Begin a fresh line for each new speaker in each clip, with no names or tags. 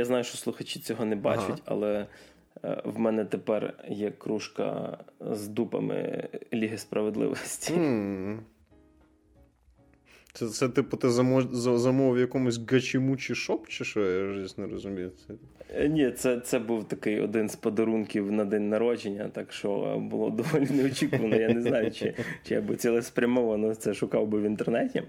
я знаю, що слухачі цього не бачать, ага. але е, в мене тепер є кружка з дупами Ліги справедливості.
Mm. Це, це типу, ти замов, замовив якомусь гачімучі шоп, чи що? Я ж не розумію. Це...
Е, ні, це це був такий один з подарунків на день народження, так що було доволі неочікувано. Я не знаю, чи чи я би цілеспрямовано це шукав би в інтернеті.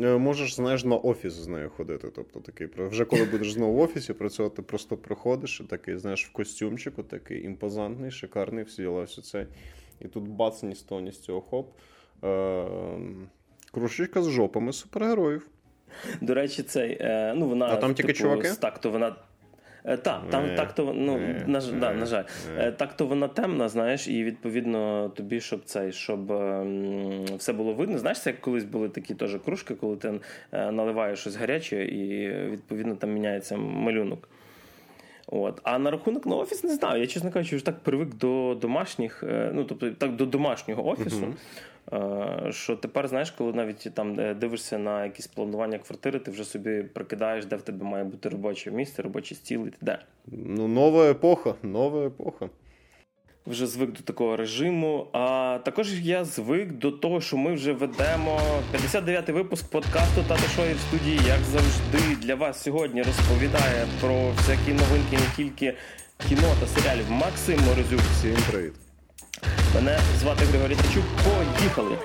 Е, можеш, знаєш, на офіс з нею ходити. Тобто такий, вже коли будеш знову в офісі працювати, просто приходиш і такий, знаєш, в костюмчику, такий імпозантний, шикарний, всі діла, все це. І тут бац, ні з того, ні з цього хоп. Е- Кружечка з жопами супергероїв.
До речі, цей, е, ну вона.
А там тільки
типу,
чуваки?
Так, то вона. Е, так, там е, так то ну е, на, е, да, на жаль, е, так то вона темна, знаєш, і відповідно тобі, щоб цей, щоб ем, все було видно. Знаєш, це як колись були такі теж кружки, коли ти е, наливаєш щось гаряче, і відповідно там міняється малюнок. От. А на рахунок на офіс не знаю. Я, чесно кажучи, вже так привик до домашніх, ну тобто так до домашнього офісу. Uh-huh. Е, що тепер, знаєш, коли навіть там дивишся на якісь планування квартири, ти вже собі прикидаєш, де в тебе має бути робоче місце, робочий стіл і де.
Ну, нова епоха, нова епоха.
Вже звик до такого режиму. А також я звик до того, що ми вже ведемо 59-й випуск подкасту Тато Шої в студії, як завжди, для вас сьогодні розповідає про всякі новинки, не тільки кіно та серіалів Максим Морозюк.
Всім привіт.
Мене звати Григорій Тачук. Поїхали!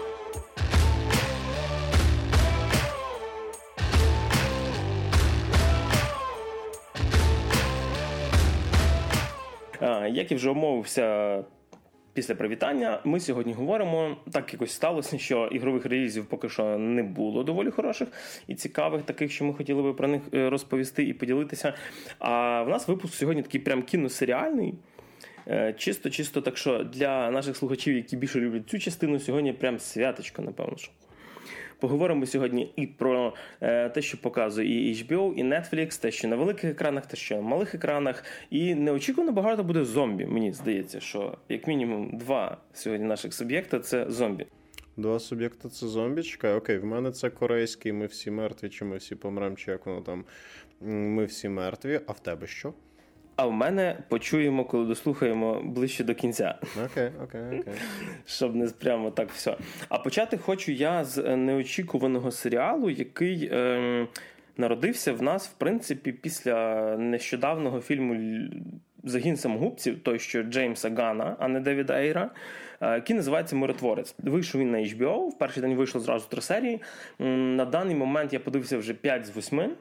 Як і вже умовився після привітання, ми сьогодні говоримо. Так якось сталося, що ігрових релізів поки що не було доволі хороших і цікавих, таких, що ми хотіли би про них е, розповісти і поділитися. А в нас випуск сьогодні такий прям кіносеріальний. Е, чисто, чисто так що для наших слухачів, які більше люблять цю частину, сьогодні прям святочко, напевно. що. Поговоримо сьогодні і про е, те, що показує і HBO, і Netflix, те, що на великих екранах, те, що на малих екранах. І неочікувано багато буде зомбі. Мені здається, що як мінімум два сьогодні наших суб'єкта це зомбі.
Два суб'єкта це зомбі. Чекай, окей, в мене це корейський, ми всі мертві, чи ми всі помремо, чи як воно там. Ми всі мертві. А в тебе що?
А в мене почуємо, коли дослухаємо ближче до кінця.
Окей, окей, окей.
Щоб не прямо так все. А почати хочу я з неочікуваного серіалу, який е, народився в нас, в принципі, після нещодавнього фільму Загін самогубців, той, що Джеймса Гана, а не Девіда Ейра, е, який називається Миротворець. Вийшов він на HBO. В перший день вийшло зразу три серії. На даний момент я подивився вже 5 з 8.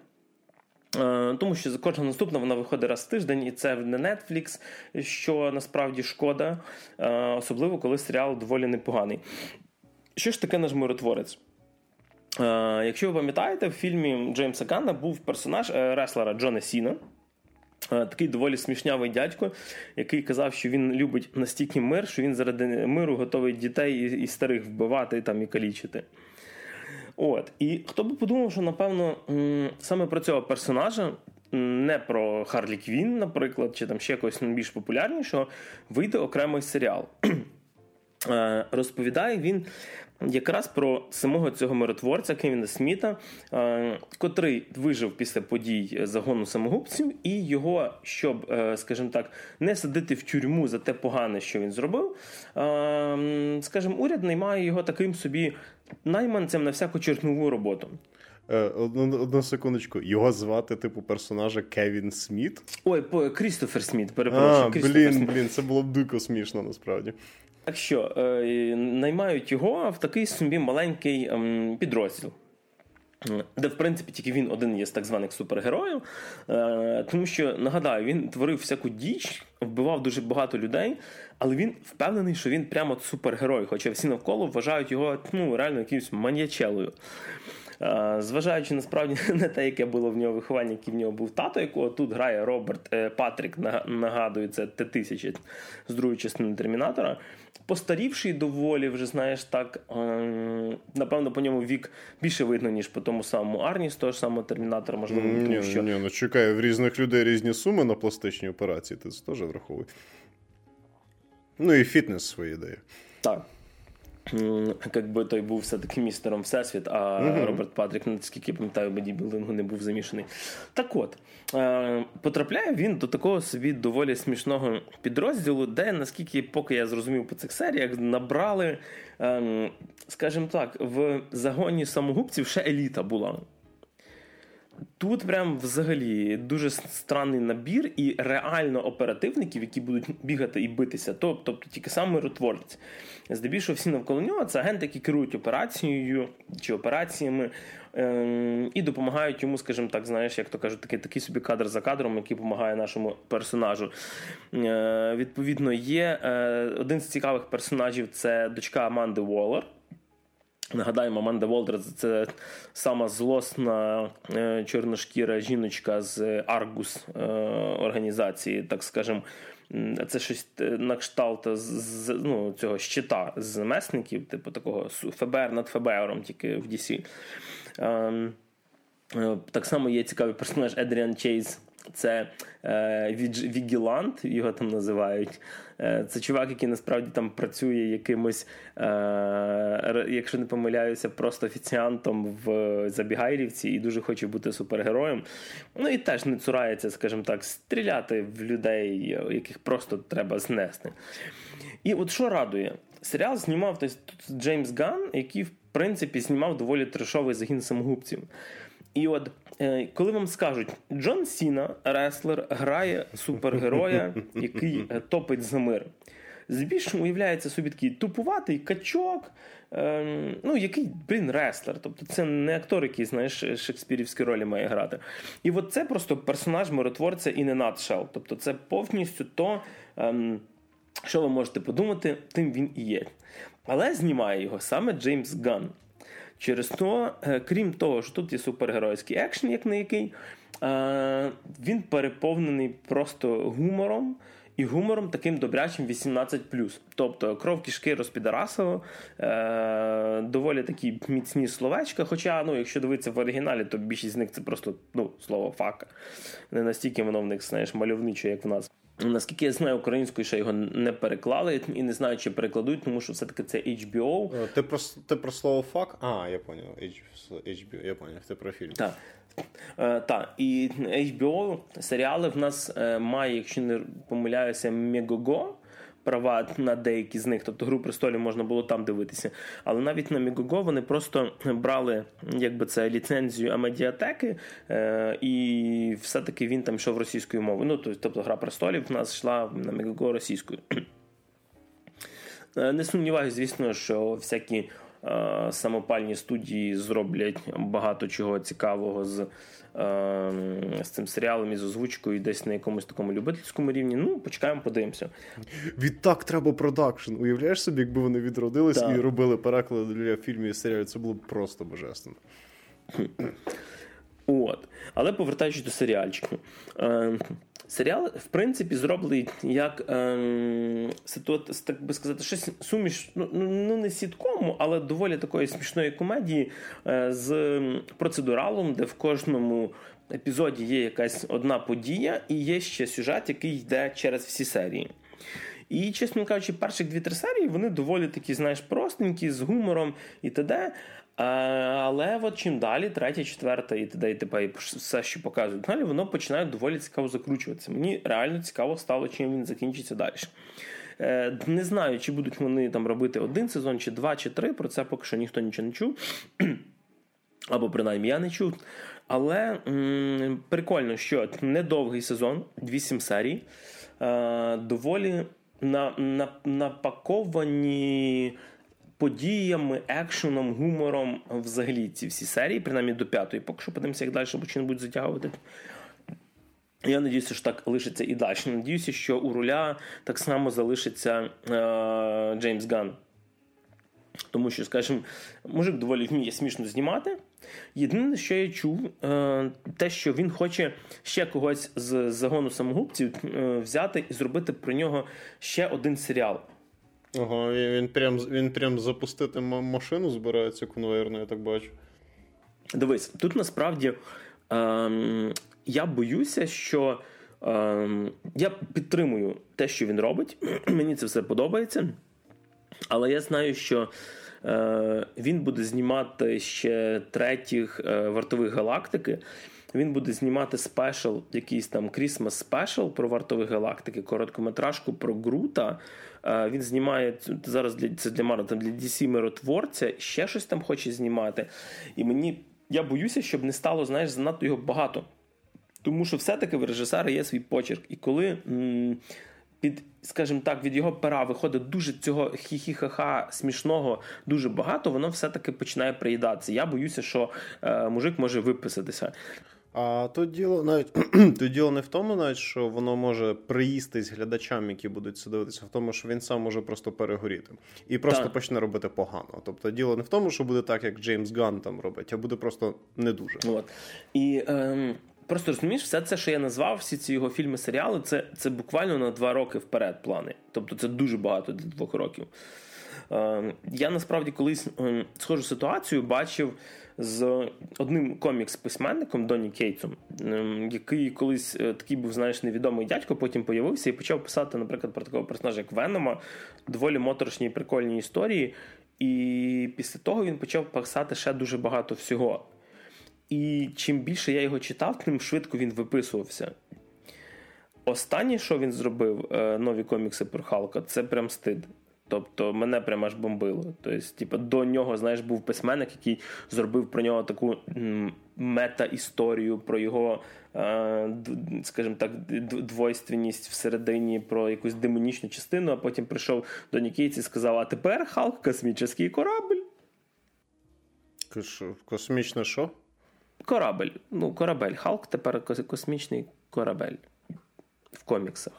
Е, тому що кожна наступна вона виходить раз в тиждень, і це не Netflix, що насправді шкода, е, особливо коли серіал доволі непоганий. Що ж таке наш миротворець? Е, якщо ви пам'ятаєте, в фільмі Джеймса Ганна був персонаж реслера Джона Сіна. Такий доволі смішнявий дядько, який казав, що він любить настільки мир, що він заради миру готовий дітей і старих вбивати там, і калічити. От. І хто би подумав, що напевно саме про цього персонажа, не про Харлі Квін, наприклад, чи там ще якогось більш популярнішого, вийде окремий серіал. Е, розповідає він якраз про самого цього миротворця Кевіна Сміта, е, котрий вижив після подій загону самогубців, і його, щоб, е, скажімо так, не садити в тюрму за те погане, що він зробив, скажімо, уряд наймає його таким собі найманцем на всяку чертнову роботу.
Одну одну секундочку, його звати типу персонажа Кевін Сміт.
Ой, Крістофер Сміт, перепрошую. А,
Блін, Сміт. блін, це було б дико смішно насправді.
Так що е, наймають його в такий собі маленький е, підрозділ. Де, в принципі, тільки він один є з так званих супергероїв, е, тому що нагадаю, він творив всяку діч, вбивав дуже багато людей, але він впевнений, що він прямо супергерой, хоча всі навколо вважають його ну, реально якимось маньячелою. Зважаючи насправді на те, яке було в нього виховання, який в нього був тато, якого тут грає Роберт е, Патрік, нагадую, це Т-1000 з другої частини Термінатора. Постарівший доволі, вже знаєш, так ем, напевно, по ньому вік більше видно, ніж по тому самому Арні, з того ж самого термінатора, можливо,
ні, тому що. Ні, ну чекай, в різних людей різні суми на пластичні операції, ти це теж враховуй. Ну і фітнес свої дає.
Так. Якби той був все-таки містером Всесвіт, а mm-hmm. Роберт Патрік, наскільки я пам'ятаю, бодібілдингу не був замішаний. Так от, е, потрапляє він до такого собі доволі смішного підрозділу, де, наскільки поки я зрозумів по цих серіях, набрали, е, скажімо так, в загоні самогубців ще еліта була. Тут прям взагалі дуже странний набір і реально оперативників, які будуть бігати і битися, тобто тільки сам миротворець. Здебільшого всі навколо нього це агенти, які керують операцією чи операціями е- і допомагають йому, скажімо так, знаєш, як то кажуть, такий такий собі кадр за кадром, який допомагає нашому персонажу. Е- Відповідно, є е- один з цікавих персонажів це дочка Аманди Уоллер. Нагадаємо, Аманда Волдер це сама злосна е, чорношкіра жіночка з Аргус е, організації, так скажемо. Це щось е, на кшталт з ну, цього щита з месників, типу такого ФБР над ФБРом, тільки в DC. Ем, так само є цікавий персонаж Едріан Чейз. Це е, Вігілант, його там називають. Е, Це чувак, який насправді там працює якимось, е, якщо не помиляюся, просто офіціантом в Забігайлівці і дуже хоче бути супергероєм. Ну і теж не цурається, скажімо так, стріляти в людей, яких просто треба знести. І от що радує? Серіал знімав тобто, Джеймс Ган, який, в принципі, знімав доволі трешовий загін самогубців. І от коли вам скажуть, Джон Сіна, реслер, грає супергероя, який е, топить за мир. Збільшому уявляється собі такий тупуватий качок, ем, ну, який, блін, реслер. Тобто це не актор, який, знаєш, шекспірівські ролі має грати. І от це просто персонаж миротворця і не надшел. Тобто, це повністю то, ем, що ви можете подумати, тим він і є. Але знімає його саме Джеймс Ганн. Через то, е, крім того, що тут є супергеройський екшен, як на який, е, він переповнений просто гумором. І гумором таким добрячим 18. Тобто кров кішки розпідарасило, е, доволі такі міцні словечка. Хоча, ну, якщо дивитися в оригіналі, то більшість з них це просто ну, слово фака. Не настільки воно в них знаєш, мальовниче, як в нас. Наскільки я знаю, українською ще його не переклали і не знаю, чи перекладуть, тому що все-таки це HBO.
Е, ти про ти про слово фак? А, я поняв. HBO, я поняв, ти про фільм.
Так. Е, та. і HBO серіали в нас е, має, якщо не помиляюся, Мегого права на деякі з них, тобто гру престолів можна було там дивитися. Але навіть на Мігого вони просто брали якби це ліцензію Амедіатеки, е, і все-таки він там йшов російською мовою. Ну, тобто гра престолів в нас йшла на Мігого російською. Е, не сумніваюся, звісно, що всякі самопальні студії зроблять багато чого цікавого з Ем, з цим серіалом і з озвучкою і десь на якомусь такому любительському рівні. Ну, почекаємо, подивимося.
Відтак треба продакшн. Уявляєш собі, якби вони відродились так. і робили переклади для фільмів і серіалів, це було б просто божественно.
От. Але повертаючись до серіальчику. Е, Серіал, в принципі, зроблений як е, так би сказати, щось суміш, ну, ну, ну не сіткому, але доволі такої смішної комедії е, з процедуралом, де в кожному епізоді є якась одна подія, і є ще сюжет, який йде через всі серії. І, чесно кажучи, перших дві-три серії вони доволі такі, знаєш, простенькі, з гумором і т.д. Але от чим далі, третя, четверта і т.д. і т.п. і все, що показують далі, воно починає доволі цікаво закручуватися. Мені реально цікаво стало, чим він закінчиться далі. Е, не знаю, чи будуть вони там робити один сезон, чи два, чи три. Про це поки що ніхто нічого не чув. Або принаймні я не чув. Але м- прикольно, що недовгий сезон, 8 серій, е- доволі на, на, напаковані подіями, екшеном, гумором взагалі ці всі серії, принаймні до п'ятої. Поки що подивимося, як далі бо чи не будуть затягувати. Я надіюся, що так лишиться і далі. Надіюся, що у руля так само залишиться е, Джеймс Ган. Тому що, скажімо, мужик доволі вміє смішно знімати. Єдине, що я чув, е, те, що він хоче ще когось з загону самогубців е, взяти і зробити про нього ще один серіал.
Ага, він прям він прям запустити машину збирається конвейерну, я так бачу.
Дивись, тут насправді ем, я боюся, що ем, я підтримую те, що він робить. Мені це все подобається. Але я знаю, що е, він буде знімати ще третіх е, вартових галактики. Він буде знімати special, якийсь там Christmas special про вартові галактики, короткометражку про Грута. Е, він знімає зараз для це для Марвел, там для DC миротворця, ще щось там хоче знімати. І мені я боюся, щоб не стало, знаєш, занадто його багато. Тому що все-таки в режисера є свій почерк. І коли під, скажімо так, від його пера виходить дуже цього хі-хі-ха-ха смішного дуже багато, воно все-таки починає приїдатися. Я боюся, що е, мужик може виписатися.
А тут діло навіть тут діло не в тому, навіть що воно може приїстись глядачам, які будуть це дивитися, в тому, що він сам може просто перегоріти і просто так. почне робити погано. Тобто діло не в тому, що буде так, як Джеймс Ган там робить, а буде просто не дуже.
От. І ем, просто розумієш, все це, що я назвав, всі ці його фільми, серіали, це це буквально на два роки вперед плани. Тобто це дуже багато для двох років. Ем, я насправді колись ем, схожу ситуацію бачив з одним комікс-письменником Доні Кейтсом, ем, який колись е, такий був, знаєш, невідомий дядько, потім появився і почав писати, наприклад, про такого персонажа, як Венома, доволі моторошні і прикольні історії. І після того він почав писати ще дуже багато всього. І чим більше я його читав, тим швидко він виписувався. Останнє, що він зробив, е, нові комікси про Халка, це прям стид. Тобто мене прям аж бомбило. Тобто, типу, до нього, знаєш, був письменник, який зробив про нього таку мета-історію, про його, е, скажімо так, двойственність всередині, про якусь демонічну частину, а потім прийшов до Нікійці і сказав: А тепер Халк космічний корабль.
Космічне що?
Корабель. Ну, корабель. Халк тепер космічний корабель в коміксах.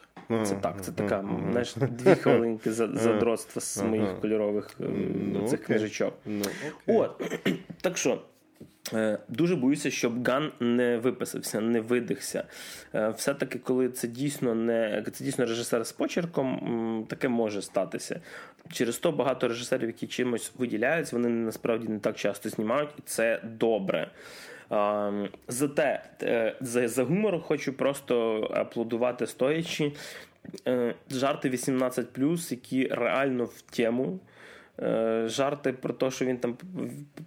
Це так, це така знаєш, дві хвилинки задротства з моїх кольорових ем, ну, цих книжечок. Ну, От, так що. Е, дуже боюся, щоб Ган не виписався, не видихся. Е, все-таки, коли це дійсно не це дійсно режисер з почерком, таке може статися. Через то багато режисерів, які чимось виділяються, вони насправді не так часто знімають, і це добре. Зате е, за, за гумор хочу просто аплодувати стоячи. Е, жарти 18, які реально в тему. Е, жарти про те, що він там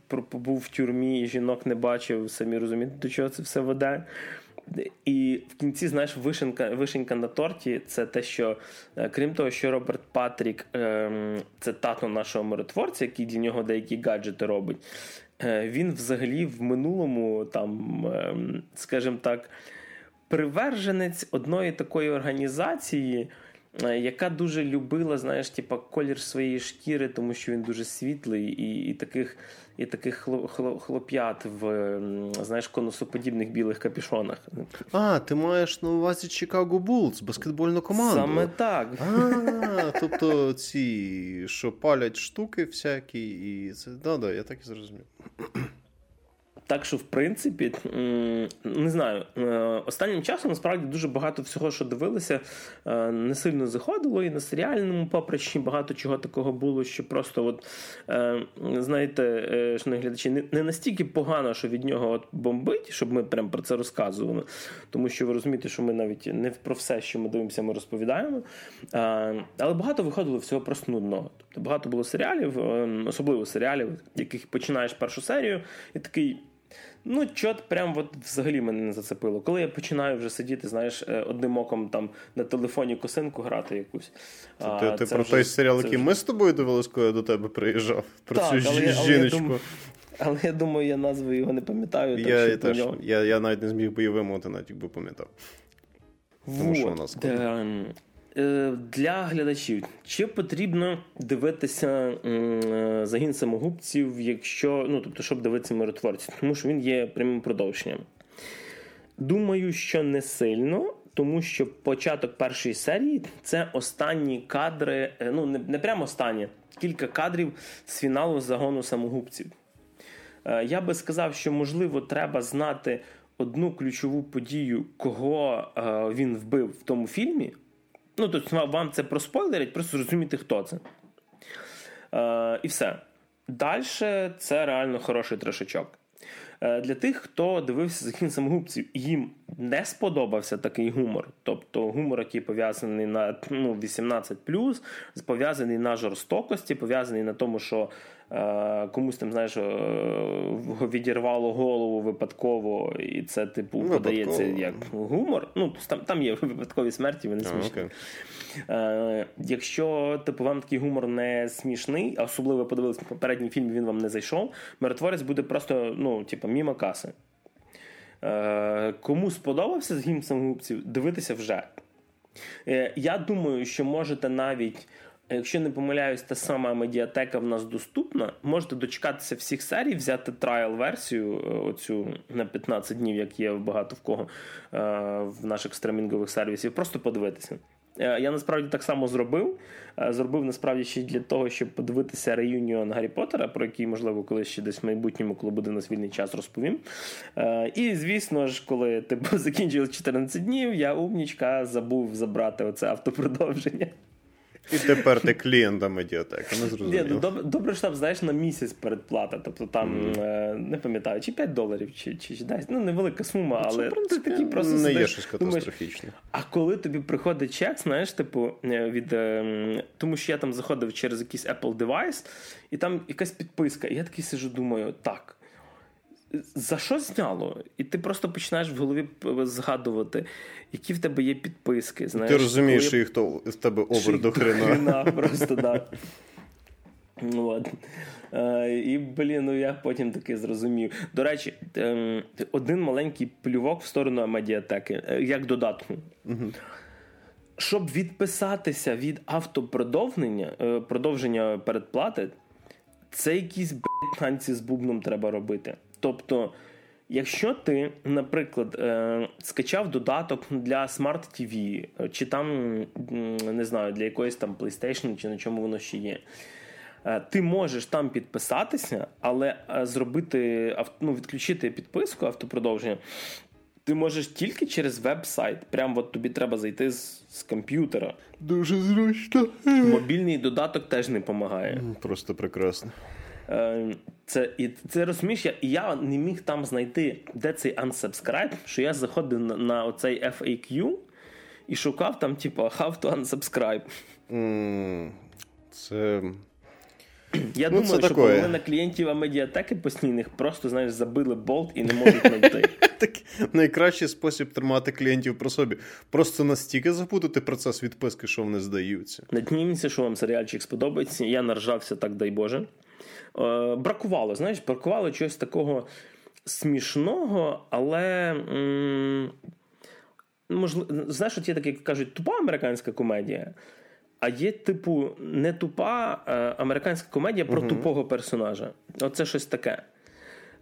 побув в тюрмі і жінок не бачив, самі розумієте, до чого це все веде. І в кінці, знаєш, вишенка вишенька на торті це те, що крім того, що Роберт Патрік ем, це тато нашого миротворця, який для нього деякі гаджети робить. Е, він взагалі в минулому, там, ем, скажімо так, приверженець одної такої організації, яка дуже любила, знаєш, типа, колір своєї шкіри, тому що він дуже світлий, і і таких і таких хлоп'ят в знаєш, конусоподібних білих капішонах.
А, ти маєш на увазі Чикаго Булс, баскетбольну команду.
Саме так.
А, Тобто ці, що палять штуки всякі, і це да, да, я так і зрозумів.
Так що, в принципі, не знаю, е, останнім часом насправді дуже багато всього, що дивилися, е, не сильно заходило, і на серіальному поприщі багато чого такого було, що просто, от, е, знаєте, шановні глядачі, не настільки погано, що від нього от бомбить, щоб ми прям про це розказували. Тому що ви розумієте, що ми навіть не про все, що ми дивимося, ми розповідаємо. Але багато виходило всього просто нудного. Тобто багато було серіалів, особливо серіалів, яких починаєш першу серію, і такий. Ну, чот прям от взагалі мене не зацепило. Коли я починаю вже сидіти, знаєш, е, одним оком там на телефоні косинку грати якусь.
Це, а, ти ти про вже, той серіал, який вже... ми з тобою дивились, коли я до тебе приїжджав. Про так, цю але, жіночку. Але я, думаю,
але я думаю, я назви його не пам'ятаю.
Так, я, теж, нього... я, я навіть не зміг би її вимовити, навіть якби пам'ятав.
Тому вот. що вона складна. Е, для глядачів, чи потрібно дивитися е, загін самогубців, якщо ну тобто, щоб дивитися миротворців, тому що він є прямим продовженням. Думаю, що не сильно, тому що початок першої серії це останні кадри, е, ну не, не прямо останні, кілька кадрів з фіналу загону самогубців. Я би сказав, що можливо треба знати одну ключову подію, кого він вбив в тому фільмі. Ну, тобто вам це проспойлерять, просто зрозуміти, хто це. Е, І все. Далі це реально хороший трешачок. Е, для тих, хто дивився закін самогубців, їм не сподобався такий гумор. Тобто гумор, який пов'язаний на ну, 18, пов'язаний на жорстокості, пов'язаний на тому, що комусь там, знаєш, е, відірвало голову випадково, і це, типу, випадково. подається як гумор. Ну, Там там є випадкові смерті, вони смішні. Е, Якщо типу, вам такий гумор не смішний, а особливо подивилися попередній фільм, він вам не зайшов, миротворець буде просто ну, типу, мімо каси. Е, Кому сподобався з гімн самогубців, дивитися вже. Е, Я думаю, що можете навіть. Якщо не помиляюсь, та сама медіатека в нас доступна. Можете дочекатися всіх серій, взяти трайл-версію е, оцю на 15 днів, як є багато в кого е, в наших стримінгових сервісів, просто подивитися. Е, я насправді так само зробив. Зробив насправді ще для того, щоб подивитися реюніон Гаррі Поттера, про який, можливо, колись ще десь в майбутньому, коли буде на вільний час, розповім. І, звісно ж, коли типу закінчилось 14 днів, я умнічка забув забрати оце автопродовження.
І тепер ти клієнта медіатеки, не зрозуміло.
Ну, добре, добре, що там, знаєш, на місяць передплата. Тобто там, mm. не пам'ятаю, чи 5 доларів, чи чи, чи десь. Ну, невелика сума, але це, ти такий просто
не
сидиш,
є щось катастрофічне. Думаєш,
а коли тобі приходить чек, знаєш, типу, е, від. Ем, тому що я там заходив через якийсь Apple девайс, і там якась підписка. І я такий сижу, думаю, так за що зняло? І ти просто починаєш в голові згадувати, які в тебе є підписки. Знаєш,
Ти розумієш, що їх то в тебе овер до хрена.
просто, да. От. Е, і, блін, ну я потім таки зрозумів. До речі, ем, один маленький плювок в сторону медіатеки, е, як додатку. Угу. Щоб відписатися від автопродовження е, продовження передплати, це якісь танці з бубном треба робити. Тобто, якщо ти, наприклад, е, скачав додаток для Smart TV, е, чи там, не знаю, для якоїсь там PlayStation, чи на чому воно ще є. Е, ти можеш там підписатися, але зробити ну, відключити підписку автопродовження. Ти можеш тільки через веб-сайт. Прям от тобі треба зайти з, з комп'ютера.
Дуже зручно.
Мобільний додаток теж не допомагає.
Просто прекрасно.
Ем, це і це розумієш, я я не міг там знайти, де цей unsubscribe, що я заходив на, на оцей FAQ і шукав там, типу, how to unsubscribe.
Mm, це.
Я ну, думаю, це що половина клієнтів медіатеки постійних просто знаєш, забили болт і не можуть знайти.
Так найкращий спосіб тримати клієнтів про собі. Просто настільки запутати процес відписки, що вони здаються.
Надніміться, що вам серіальчик сподобається. Я наржався, так дай Боже. Е, бракувало, знаєш, бракувало чогось такого смішного, але. М- можливо, знаєш, от є таке, як кажуть, тупа американська комедія. А є, типу, не тупа американська комедія про угу. тупого персонажа. Оце щось таке.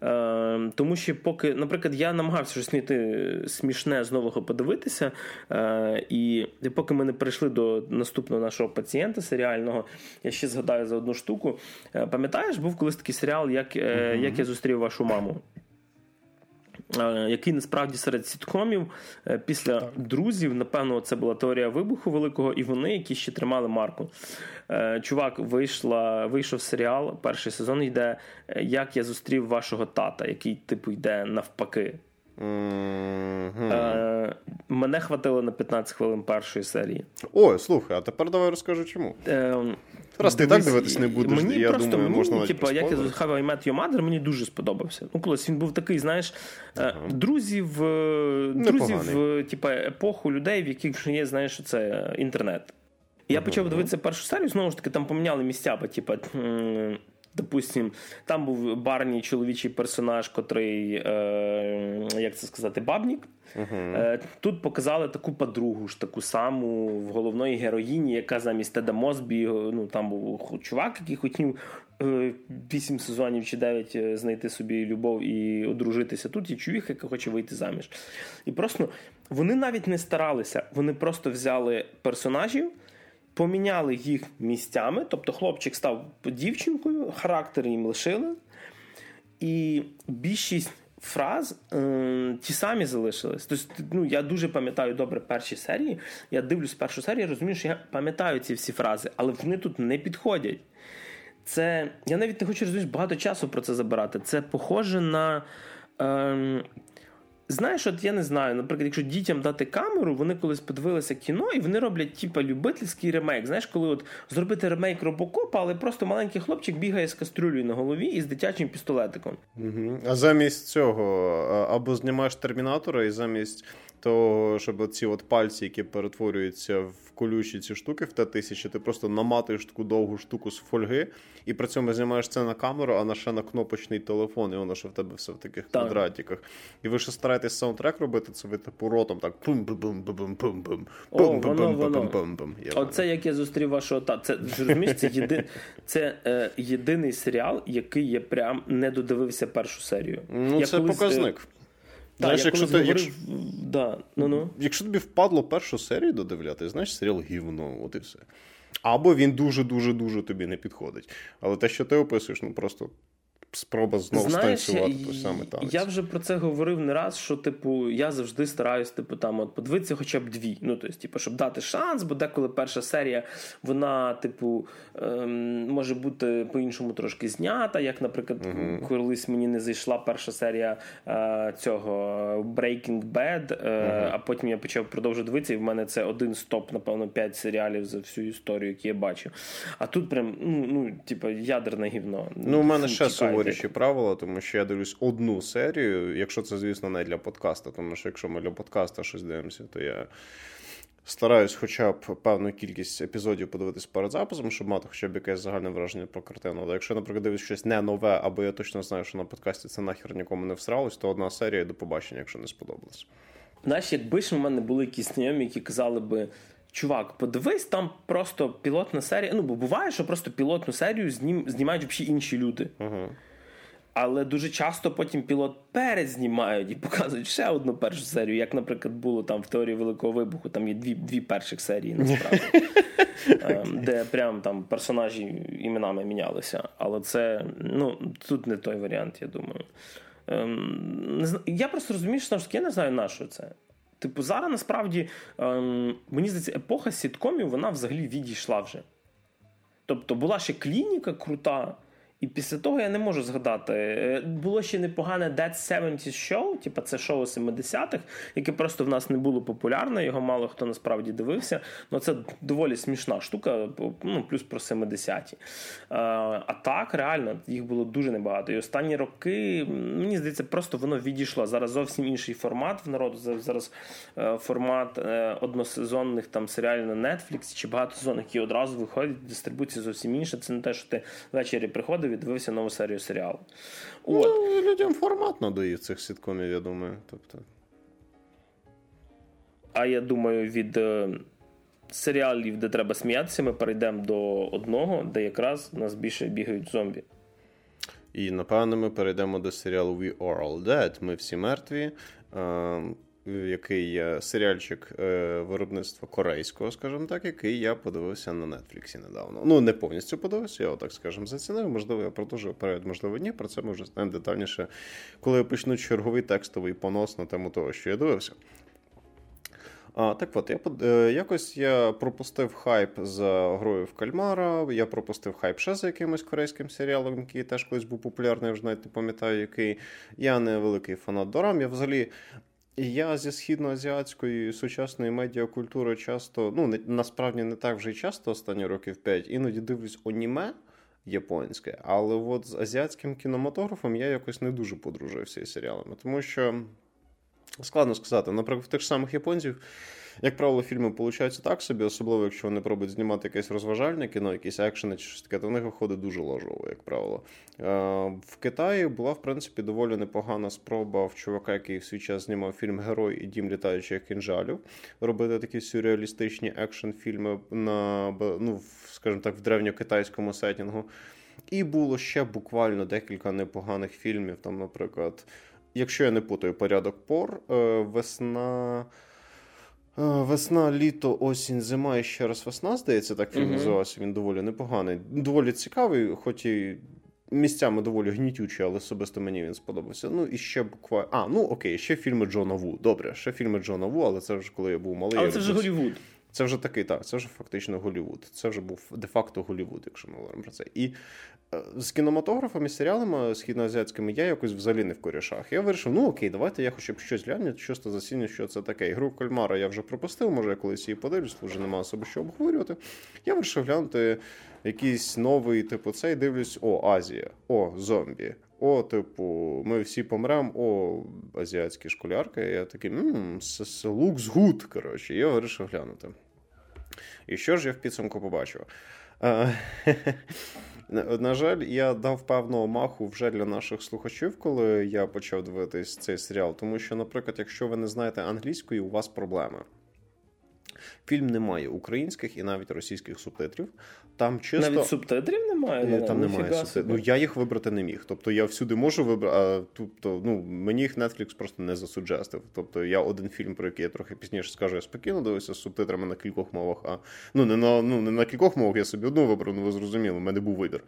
Е, Тому що, поки, наприклад, я намагався щось знайти смішне з нового подивитися, е, і поки ми не прийшли до наступного нашого пацієнта серіального, я ще згадаю за одну штуку. Е, пам'ятаєш, був колись такий серіал, як, е, як я зустрів вашу маму? Е, який насправді серед сіткомів е, після так. друзів, напевно, це була теорія вибуху великого, і вони, які ще тримали марку. Е, чувак, вийшла, вийшов серіал, перший сезон йде. Як я зустрів вашого тата, який, типу, йде навпаки. Mm-hmm. Е, Мене хватило на 15 хвилин першої серії.
Ой, слухай, а тепер давай розкажу чому. Е, Раз ти так дивитись не будеш, мені я просто, думаю, можна
мені, типу, як я How I Met Your Mother, мені дуже сподобався. Ну, колись він був такий, знаєш, ага. друзів, друзів типу, епоху людей, в яких є, знаєш, це інтернет. Я ага. почав дивитися першу серію, знову ж таки, там поміняли місця, бо, типу, Допустим, там був барній чоловічий персонаж, котрий, е, як це сказати, бабнік. Uh-huh. Е, Тут показали таку подругу ж таку саму в головної героїні, яка замість Теда Мосбі, ну там був чувак, який хотів е, 8 сезонів чи 9 е, знайти собі любов і одружитися. Тут є чувіх, яка хоче вийти заміж. І просто вони навіть не старалися, вони просто взяли персонажів поміняли їх місцями, тобто хлопчик став дівчинкою, характер їм лишили, і більшість фраз е, ті самі залишились. Тобто, ну, Я дуже пам'ятаю добре перші серії. Я дивлюсь першу серію, розумію, що я пам'ятаю ці всі фрази, але вони тут не підходять. Це, Я навіть не хочу розумієш, багато часу про це забирати. Це похоже на Ем, Знаєш, от я не знаю, наприклад, якщо дітям дати камеру, вони колись подивилися кіно і вони роблять типа любительський ремейк. Знаєш, коли от зробити ремейк робокопа, але просто маленький хлопчик бігає з кастрюлею на голові і з дитячим пістолетиком.
Угу. А замість цього або знімаєш термінатора, і замість того, щоб ці от пальці, які перетворюються в колючі ці штуки в Т-1000, ти просто наматуєш таку довгу штуку з фольги, і при цьому знімаєш це на камеру, а на ще на кнопочний телефон, і воно що в тебе все в таких так. квадратиках. І ви ще стараєтесь саундтрек робити, це ви типу ротом так пум бум бум бум бум бум
бум бум бум бум Оце як я зустрів вашого та це розумієш, це єдин це е, єдиний серіал, який я прям не додивився першу серію.
Ну,
я
це колись, показник.
Знаєш, якщо ти, говорив, якщо, да, ну, ну.
якщо тобі впадло першу серію додивляти, знаєш серіал гівно, от і все. Або він дуже-дуже дуже тобі не підходить. Але те, що ти описуєш, ну просто спроба знову Знаєш, станцювати той самий танець.
Я вже про це говорив не раз, що, типу, я завжди стараюсь, типу, там, от подивитися хоча б дві. Ну, тобто, типу, щоб дати шанс, бо деколи перша серія, вона, типу, ем, може бути по-іншому трошки знята. Як, наприклад, uh колись мені не зайшла перша серія е, цього Breaking Bad, е, uh а потім я почав продовжувати дивитися, і в мене це один стоп, напевно, п'ять серіалів за всю історію, які я бачу. А тут прям, ну, ну типу, ядерне гівно.
Ну, у мене ще суворіші правила, тому що я дивлюсь одну серію, якщо це, звісно, не для подкаста, тому що якщо ми для подкаста щось дивимося, то я. Стараюсь хоча б певну кількість епізодів подивитись перед записом, щоб мати хоча б якесь загальне враження про картину. Але якщо, наприклад, дивлюсь щось не нове, або я точно знаю, що на подкасті це нахер нікому не всралось, то одна серія до побачення, якщо не сподобалось.
Знаєш, якби ж у мене були якісь знайомі, які казали би. Чувак, подивись, там просто пілотна серія. Ну, бо буває, що просто пілотну серію знім, знімають взагалі інші люди.
Uh-huh.
Але дуже часто потім пілот перезнімають і показують ще одну першу серію, як, наприклад, було там в теорії Великого Вибуху, там є дві дві перших серії, насправді, ем, де прям там персонажі іменами мінялися. Але це ну, тут не той варіант, я думаю. Ем, я просто розумію, що я не знаю, на що це. Типу, зараз насправді ем, мені здається, епоха сіткомів вона взагалі відійшла вже. Тобто була ще клініка крута. І після того я не можу згадати. Е, було ще непогане Dead 70 Show, типу це шоу 70-х, яке просто в нас не було популярне, його мало хто насправді дивився. Ну це доволі смішна штука, ну плюс про 70-ті. А так, реально, їх було дуже небагато. І останні роки, мені здається, просто воно відійшло. Зараз зовсім інший формат в народу. Зараз е, формат е, односезонних там серіалів на Netflix чи багато сезонів, які одразу виходять, дистрибуція зовсім інша. Це не те, що ти ввечері приходив і дивився нову серію серіалу.
От. Ну, Людям формат надоїв цих сіткомів, я думаю. Тобто...
А я думаю, від е, серіалів, де треба сміятися, ми перейдемо до одного, де якраз нас більше бігають зомбі.
І напевно ми перейдемо до серіалу We Are All Dead. Ми всі мертві. Який серіальчик е, виробництва корейського, скажімо так, який я подивився на Нетфліксі недавно. Ну, не повністю подивився, я так скажемо, зацінив. Можливо, я продовжую перед, можливо, ні. Про це ми вже знаємо детальніше, коли я почну черговий текстовий понос на тему того, що я дивився. А, Так от, я е, якось я пропустив хайп за грою в Кальмара, я пропустив хайп ще за якимось корейським серіалом, який теж колись був популярний, я вже навіть не пам'ятаю, який. Я не великий фанат Дорам. Я взагалі я зі східноазіатської сучасної медіакультури часто, ну не, насправді не так вже й часто останні років п'ять, іноді дивлюсь оніме японське, але от з азіатським кінематографом я якось не дуже подружився із серіалами, тому що складно сказати, наприклад, в тих самих японців. Як правило, фільми получаються так собі, особливо якщо вони пробують знімати якесь розважальне кіно, якісь екшени чи щось таке, то в них виходить дуже ложово, як правило. Е, в Китаї була, в принципі, доволі непогана спроба в чувака, який в свій час знімав фільм Герой і дім літаючих кінжалів, робити такі сюрреалістичні екшн-фільми на ну, скажімо так, в древньокитайському сетінгу. І було ще буквально декілька непоганих фільмів. Там, наприклад, якщо я не путаю порядок пор, е, весна. Е, весна, літо, осінь, зима і ще раз весна, здається, так фільм uh-huh. називався. Він доволі непоганий. Доволі цікавий, хоч і місцями доволі гнітючий, але особисто мені він сподобався. Ну і ще буквально. А, ну окей, ще фільми Джона Ву. Добре, ще фільми Джона Ву, але це вже коли я був малий.
Але це вже Голівуд.
Це вже такий, так, це вже фактично Голівуд. Це вже був де-факто Голівуд, якщо ми говоримо про це. І е, з кінематографами серіалами східноазіатськими я якось взагалі не в корішах. Я вирішив, ну окей, давайте я хоча б щось гляну, щось засіню, що це таке. Ігру Кальмара я вже пропустив, може я колись її подивлюсь, вже немає особи що обговорювати. Я вирішив глянути якийсь новий, типу, цей дивлюсь: о, Азія, о, зомбі. О, типу, ми всі помремо, о, азіатські школярки. Я такий, looks good, коротше, я вирішив глянути. І що ж я в підсумку побачив? На жаль, я дав певного маху вже для наших слухачів, коли я почав дивитись цей серіал. Тому що, наприклад, якщо ви не знаєте англійської, у вас проблеми. Фільм не має українських і навіть російських субтитрів. Там чисто...
Навіть субтитрів немає?
Ні, там немає субтитрів. Ну я їх вибрати не міг. Тобто я всюди можу вибрати, тобто, ну мені їх Netflix просто не засуджестив. Тобто я один фільм, про який я трохи пізніше скажу, я спокійно дивився з субтитрами на кількох мовах. А ну не на ну не на кількох мовах, я собі одну вибрав, ну ви зрозуміли, у мене був вибір.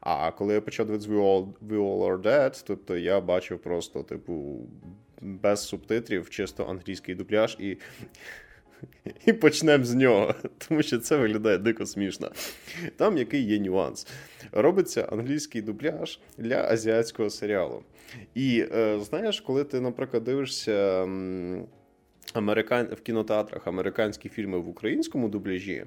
А коли я почав дивитися We All, We All Are Dead, тобто я бачив просто, типу, без субтитрів, чисто англійський дубляж і. І почнемо з нього, тому що це виглядає дико смішно. Там який є нюанс. Робиться англійський дубляж для азіатського серіалу. І е, знаєш, коли ти, наприклад, дивишся американ... в кінотеатрах американські фільми в українському дубляжі,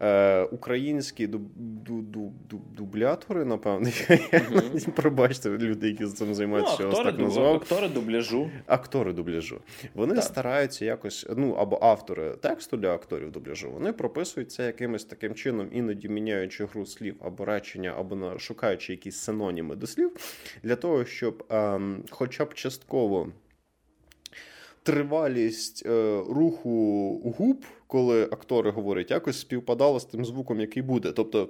е, українські дуб... Дуб... Дуб... дублятори, напевно, mm-hmm. пробачте люди, які з цим займаються,
ну, актори, так назвав. Актори дубляжу.
Актори дубляжу. Вони так. стараються якось, ну або автори тексту для акторів дубляжу, вони прописують це якимось таким чином, іноді міняючи гру слів або речення, або шукаючи якісь синоніми до слів, для того, щоб ем, хоча б частково тривалість е, руху губ, коли актори говорять, якось співпадало з тим звуком, який буде. Тобто.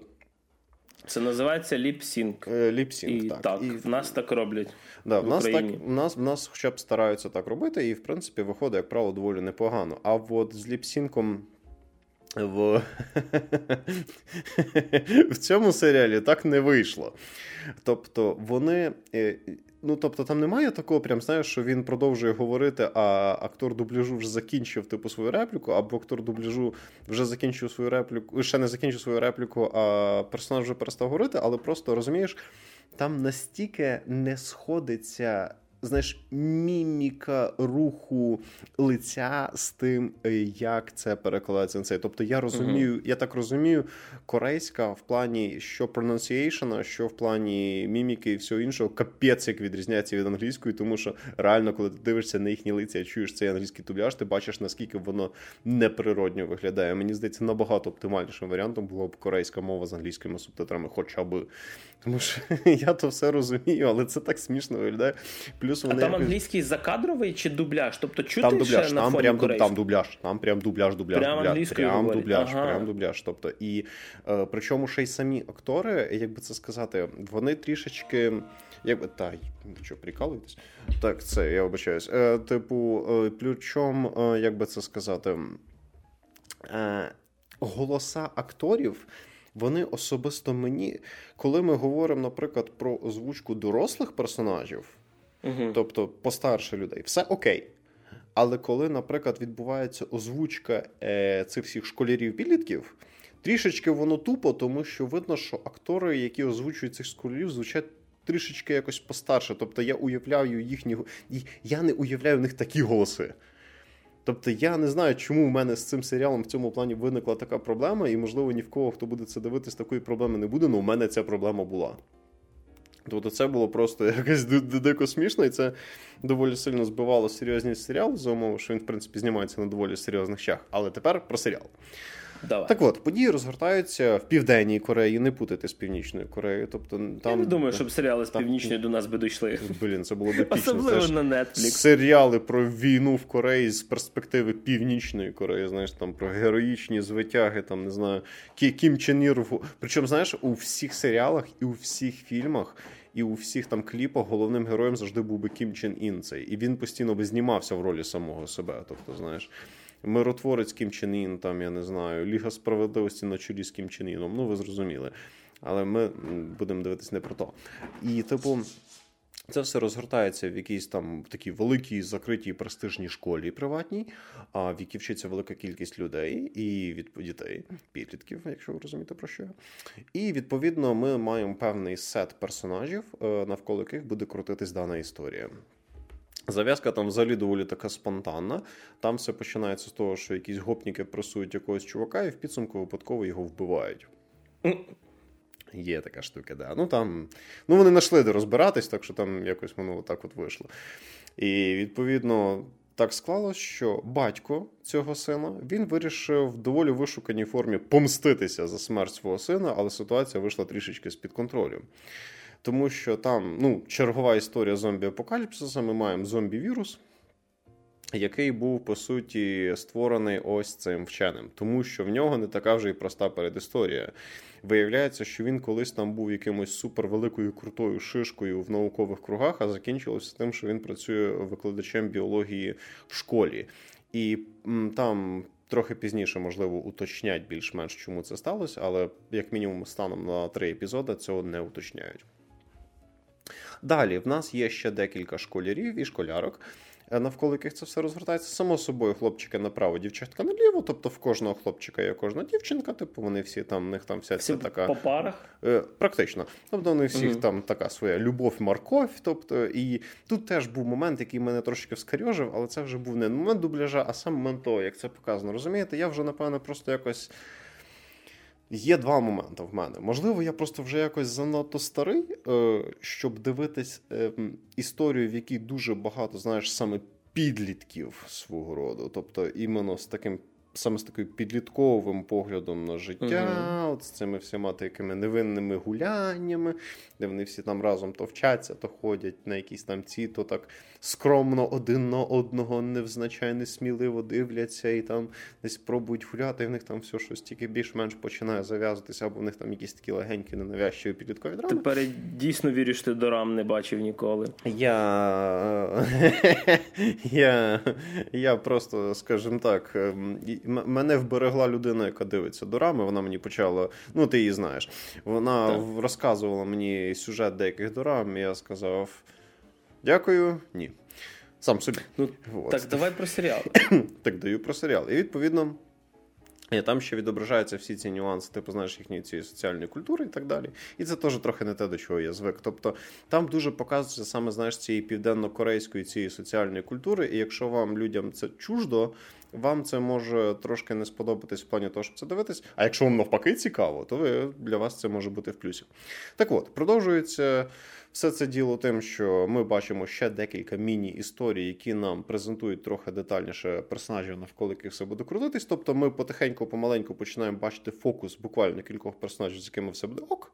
Це називається lip
sync. Lip sync, так.
так. І в нас так роблять.
Да,
в,
в нас так, в нас в нас хоча б стараються так робити, і в принципі виходить, як правило, доволі непогано. А от з lip sync ом в в цьому серіалі так не вийшло. Тобто, вони е, Ну, тобто, там немає такого, прям знаєш, що він продовжує говорити, а актор дубляжу вже закінчив типу свою репліку, або актор дубляжу вже закінчив свою репліку, ще не закінчив свою репліку, а персонаж вже перестав говорити, але просто розумієш, там настільки не сходиться знаєш, міміка руху лиця з тим, е, як це перекладається на це. Тобто я розумію, uh-huh. я так розумію, корейська в плані що pronunciation, що в плані міміки і всього іншого, капець як відрізняється від англійської, тому що реально, коли ти дивишся на їхні лиця і чуєш цей англійський дубляж, ти бачиш, наскільки воно неприродньо виглядає. Мені здається, набагато оптимальнішим варіантом було б корейська мова з англійськими субтитрами, хоча б. Тому що я то все розумію, але це так смішно виглядає.
Плюс вони а там якось... англійський закадровий чи дубляж? Тобто чути там дубляж, ще
там
на
прям там дубляж, там прям дубляж, дубляж,
прям
дубляж, прям
говорить.
дубляж,
ага.
прям дубляж. Тобто, і е, причому ще й самі актори, як би це сказати, вони трішечки. Якби та що прикалуєтесь? Так, це я вибачаюсь. Е, Типу, е, плючом, е, як би це сказати, е, голоса акторів вони особисто мені, коли ми говоримо, наприклад, про озвучку дорослих персонажів, угу. тобто постарше людей, все окей. Але коли, наприклад, відбувається озвучка е, цих всіх школярів-підлітків, трішечки воно тупо, тому що видно, що актори, які озвучують цих школярів, звучать трішечки якось постарше. Тобто я уявляю їхні я не уявляю в них такі голоси. Тобто я не знаю, чому в мене з цим серіалом в цьому плані виникла така проблема, і, можливо, ні в кого, хто буде це дивитись, такої проблеми не буде, але у мене ця проблема була. Тобто це було просто якось дико смішно, і це доволі сильно збивало серйозність серіалу за умови, що він, в принципі, знімається на доволі серйозних щах. Але тепер про серіал.
Давай.
Так от, події розгортаються в Південній Кореї, не путати з Північною Кореєю. Тобто, там...
Я не думаю, щоб серіали з Північної до нас би дійшли.
Блін, це було б епічно.
Особливо на Netflix.
Серіали про війну в Кореї з перспективи Північної Кореї, знаєш, там про героїчні звитяги, там, не знаю, Кім Чен Ір. Причому, знаєш, у всіх серіалах і у всіх фільмах. І у всіх там кліпах головним героєм завжди був би Кім Чен Ін цей. І він постійно би знімався в ролі самого себе. Тобто, знаєш, миротворець Кім Чен Ін, там, я не знаю, Ліга справедливості на чолі з Кім Чен Іном, ну ви зрозуміли. Але ми будемо дивитись не про то. І, типу. Це все розгортається в якійсь там такій великій закритій престижній школі приватній, в якій вчиться велика кількість людей і від дітей, підлітків, якщо ви розумієте про що. І відповідно ми маємо певний сет персонажів, е, навколо яких буде крутитись дана історія. Зав'язка там взагалі доволі така спонтанна. Там все починається з того, що якісь гопніки пресують якогось чувака, і в підсумку випадково його вбивають. Є така штука, да. Ну там, ну вони знайшли де розбиратись, так що там якось воно так от вийшло. І відповідно. Так склалось, що батько цього сина він вирішив в доволі вишуканій формі помститися за смерть свого сина, але ситуація вийшла трішечки з-під контролю. Тому що там ну, чергова історія зомбі-апокаліпсиса, ми маємо зомбі-вірус, який був по суті створений ось цим вченим, тому що в нього не така вже і проста передісторія. Виявляється, що він колись там був якимось супервеликою крутою шишкою в наукових кругах, а закінчилося тим, що він працює викладачем біології в школі. І там трохи пізніше, можливо, уточнять більш-менш, чому це сталося, але як мінімум станом на три епізоди цього не уточняють. Далі в нас є ще декілька школярів і школярок. Е, навколо яких це все розгортається. Само собою, хлопчики направо, дівчатка наліво. Тобто в кожного хлопчика є кожна дівчинка, типу вони всі там, в них там вся ця така
по парах.
Е, практично. Тобто, вони всіх mm там така своя любов, морковь. Тобто, і тут теж був момент, який мене трошки вскарьожив, але це вже був не момент дубляжа, а сам момент того, як це показано. Розумієте, я вже напевно просто якось. Є два моменти в мене. Можливо, я просто вже якось занадто старий, е, щоб дивитись е, історію, в якій дуже багато, знаєш, саме підлітків свого роду. Тобто, іменно з таким саме з таким підлітковим поглядом на життя, uh от з цими всіма такими невинними гуляннями, де вони всі там разом то вчаться, то ходять на якісь там ці, то так скромно один на одного невзначай несміливо дивляться і там десь пробують гуляти, і в них там все щось тільки більш-менш починає зав'язуватися, або в них там якісь такі легенькі, ненавязчиві підліткові драми.
Тепер дійсно вірю, що ти дорам не бачив ніколи.
Я я, я просто, скажімо так, ем, мене вберегла людина, яка дивиться дорами. Вона мені почала, ну ти її знаєш. Вона так. розказувала мені сюжет деяких дорам, і я сказав. Дякую, ні. Сам собі.
Ну, От. Так, давай про серіал.
так, даю про серіал. І відповідно. І там ще відображаються всі ці нюанси, типу, знаєш, їхньої цієї соціальної культури і так далі. І це теж трохи не те, до чого я звик. Тобто там дуже показується саме знаєш, цієї південно-корейської цієї соціальної культури. І якщо вам людям це чуждо, вам це може трошки не сподобатись в плані того, щоб це дивитись. А якщо вам навпаки цікаво, то ви для вас це може бути в плюсі. Так от, продовжується. Все це діло тим, що ми бачимо ще декілька міні-історій, які нам презентують трохи детальніше персонажів, навколо яких все буде крутитись. Тобто ми потихеньку, помаленьку починаємо бачити фокус буквально кількох персонажів, з якими все буде ок,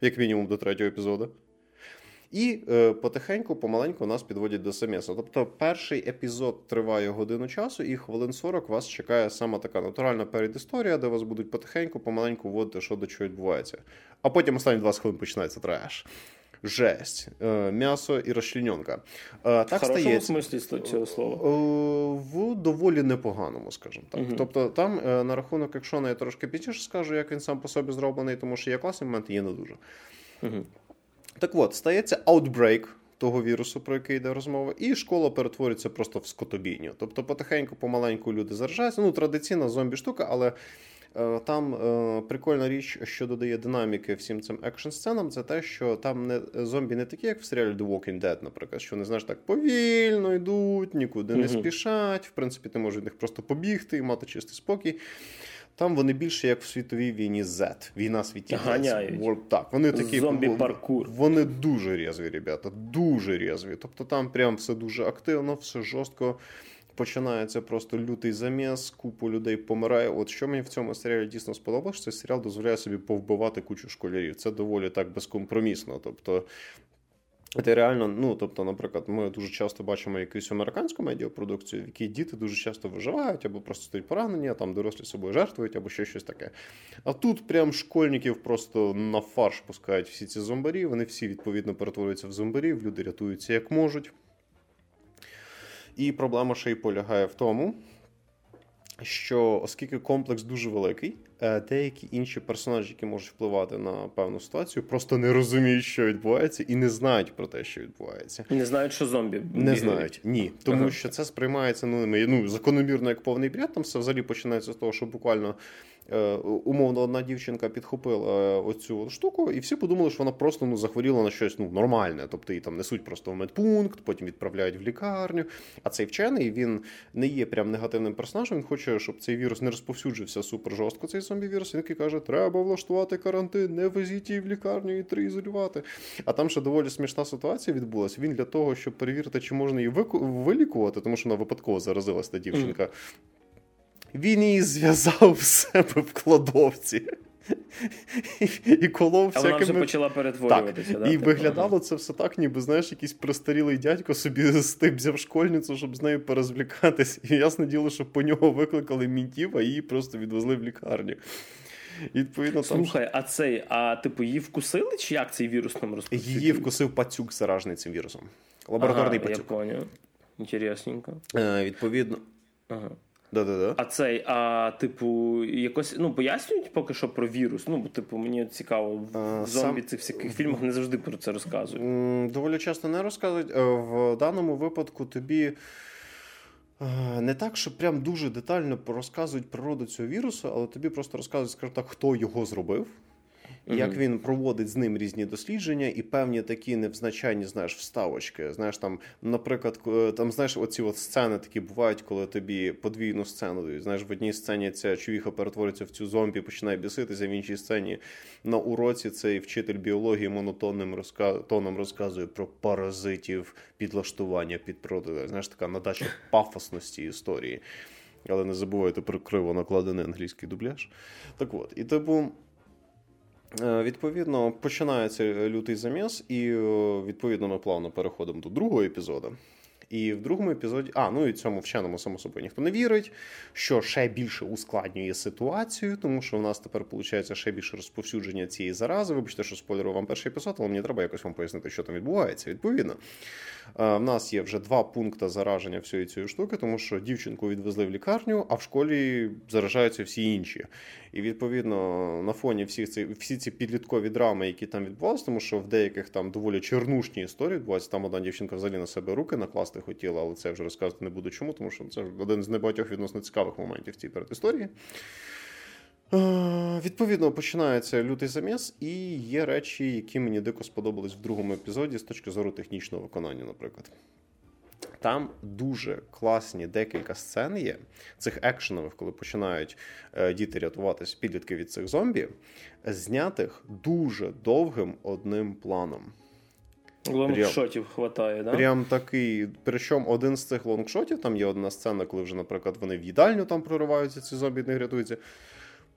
як мінімум до третього епізоду. І е, потихеньку, помаленьку нас підводять до самеса. Тобто, перший епізод триває годину часу, і хвилин 40 вас чекає саме така натуральна передісторія, де вас будуть потихеньку, помаленьку вводити, що до чого відбувається. А потім останні 20 хвилин починається треш жесть, е, м'ясо і розчлененка.
Е, так В хорошому смислі цього слова?
В доволі непоганому, скажімо так. Угу. Тобто, там на рахунок, якщо я трошки пізніше скажу, як він сам по собі зроблений, тому що є класний момент, є не дуже. Угу. Так от, стається outbreak того вірусу, про який йде розмова, і школа перетворюється просто в скотобійню. Тобто, потихеньку, помаленьку люди заражаються. Ну, традиційна зомбі штука, але там е, прикольна річ, що додає динаміки всім цим екшн сценам, це те, що там не зомбі не такі, як в серіалі The Walking Dead, наприклад, що не знаєш так повільно йдуть, нікуди не спішать. В принципі, ти можеш від них просто побігти і мати чистий спокій. Там вони більше як в світовій війні Z. Війна світі
Ганяють.
Так, вони такі
зомбі-паркур.
Вони дуже різві, ребята. Дуже різві. Тобто там прям все дуже активно, все жорстко починається просто лютий заміс, купу людей помирає. От що мені в цьому серіалі дійсно сподобалось, цей серіал дозволяє собі повбивати кучу школярів. Це доволі так безкомпромісно. Тобто. Це реально, ну тобто, наприклад, ми дуже часто бачимо якусь американську медіапродукцію, в якій діти дуже часто виживають, або просто стають поранені, а там дорослі собою жертвують, або ще щось таке. А тут прям школьників просто на фарш пускають всі ці зомбарі. Вони всі відповідно перетворюються в зомбарів, люди рятуються як можуть. І проблема ще й полягає в тому, що оскільки комплекс дуже великий, е, деякі інші персонажі, які можуть впливати на певну ситуацію, просто не розуміють, що відбувається, і не знають про те, що відбувається.
Не знають, що зомбі
не знають. Ні, тому ага. що це сприймається ну, ну закономірно як повний бред. Там все взагалі починається з того, що буквально. Е, умовно, одна дівчинка підхопила оцю штуку, і всі подумали, що вона просто ну, захворіла на щось ну, нормальне. Тобто її там несуть просто в медпункт, потім відправляють в лікарню. А цей вчений він не є прям негативним персонажем. Він хоче, щоб цей вірус не розповсюджився супер жорстко. Цей зомбі-вірус. Він який каже, треба влаштувати карантин, не везіть її в лікарню і три ізолювати. А там ще доволі смішна ситуація відбулася. Він для того, щоб перевірити, чи можна її вилікувати, тому що вона випадково заразилася та дівчинка. Він її зв'язав в себе в кладовці. І колов
А вона вже почала перетворюватися. Так.
Да? І виглядало це все так, ніби знаєш, якийсь пристарілий дядько собі стип взяв школьницю, щоб з нею порозблікатись. І ясне діло, що по нього викликали мінтів, а її просто відвезли в лікарню. І, відповідно, там...
Слухай, а цей, а типу, її вкусили, чи як цей вірус там розповсюдив?
Її вкусив пацюк заражений цим вірусом. Лабораторний ага, пацюк.
Я поняв. Інтересненько.
Е, Відповідно. Ага. Да-да-да.
А цей, а типу, якось ну пояснюють поки що про вірус. Ну, бо типу, мені цікаво, в зомбі Сам... цих всяких фільмах не завжди про це розказують.
Доволі часто не розказують. Е, в даному випадку тобі. Е, не так, що прям дуже детально розказують природу цього вірусу, але тобі просто розказують, скажімо так, хто його зробив, mm Як він проводить з ним різні дослідження і певні такі невзначайні знаєш, вставочки. Знаєш, там, наприклад, там знаєш, оці от сцени такі бувають, коли тобі подвійну сцену дають. Знаєш, в одній сцені ця чувіха перетворюється в цю зомбі, починає біситися, в іншій сцені на уроці цей вчитель біології монотонним розказ... тоном розказує про паразитів, підлаштування під проти. Знаєш, така надача пафосності історії. Але не забувайте про криво накладений англійський дубляж. Так от, і типу. Е, відповідно, починається лютий заміс, і е, відповідно ми плавно переходимо до другого епізоду. І в другому епізоді, а ну і цьому вченому само собою ніхто не вірить, що ще більше ускладнює ситуацію, тому що в нас тепер виходить ще більше розповсюдження цієї зарази. Вибачте, що спойлерую вам перший епізод, але мені треба якось вам пояснити, що там відбувається. Відповідно, в нас є вже два пункти зараження всієї цієї штуки, тому що дівчинку відвезли в лікарню, а в школі заражаються всі інші. І відповідно на фоні всіх цих всі ці підліткові драми, які там відбувалися, тому що в деяких там доволі чернушні історії відбуваються. Там одна дівчинка взагалі на себе руки накласти хотіла, але це вже розказувати не буду чому, тому що це один з небагатьох відносно цікавих моментів цієї передісторії. Е, відповідно, починається лютий заміс, і є речі, які мені дико сподобались в другому епізоді з точки зору технічного виконання, наприклад. Там дуже класні декілька сцен є цих екшенових, коли починають е, діти рятуватися підлітки від цих зомбі, знятих дуже довгим одним планом.
Лонгшотів хватає, да?
Прям такий. Причому один з цих лонгшотів, там є одна сцена, коли вже, наприклад, вони в їдальню там прориваються, ці зомбі не рятуються.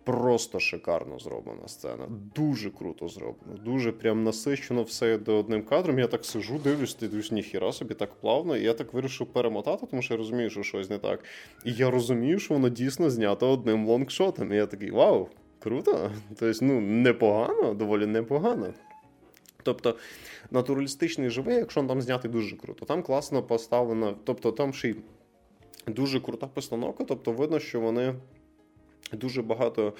Просто шикарно зроблена сцена. Дуже круто зроблено. Дуже прям насичено все до одним кадром. Я так сижу, дивлюсь, ти дивлюсь, ніхіра собі так плавно. І я так вирішив перемотати, тому що я розумію, що щось не так. І я розумію, що воно дійсно знято одним лонгшотом. І я такий вау, круто! Тобто, ну, непогано, доволі непогано. Тобто натуралістичний живий, якщо він там знятий дуже круто. Там класно поставлено, тобто там ще й дуже крута постановка, тобто видно, що вони дуже багато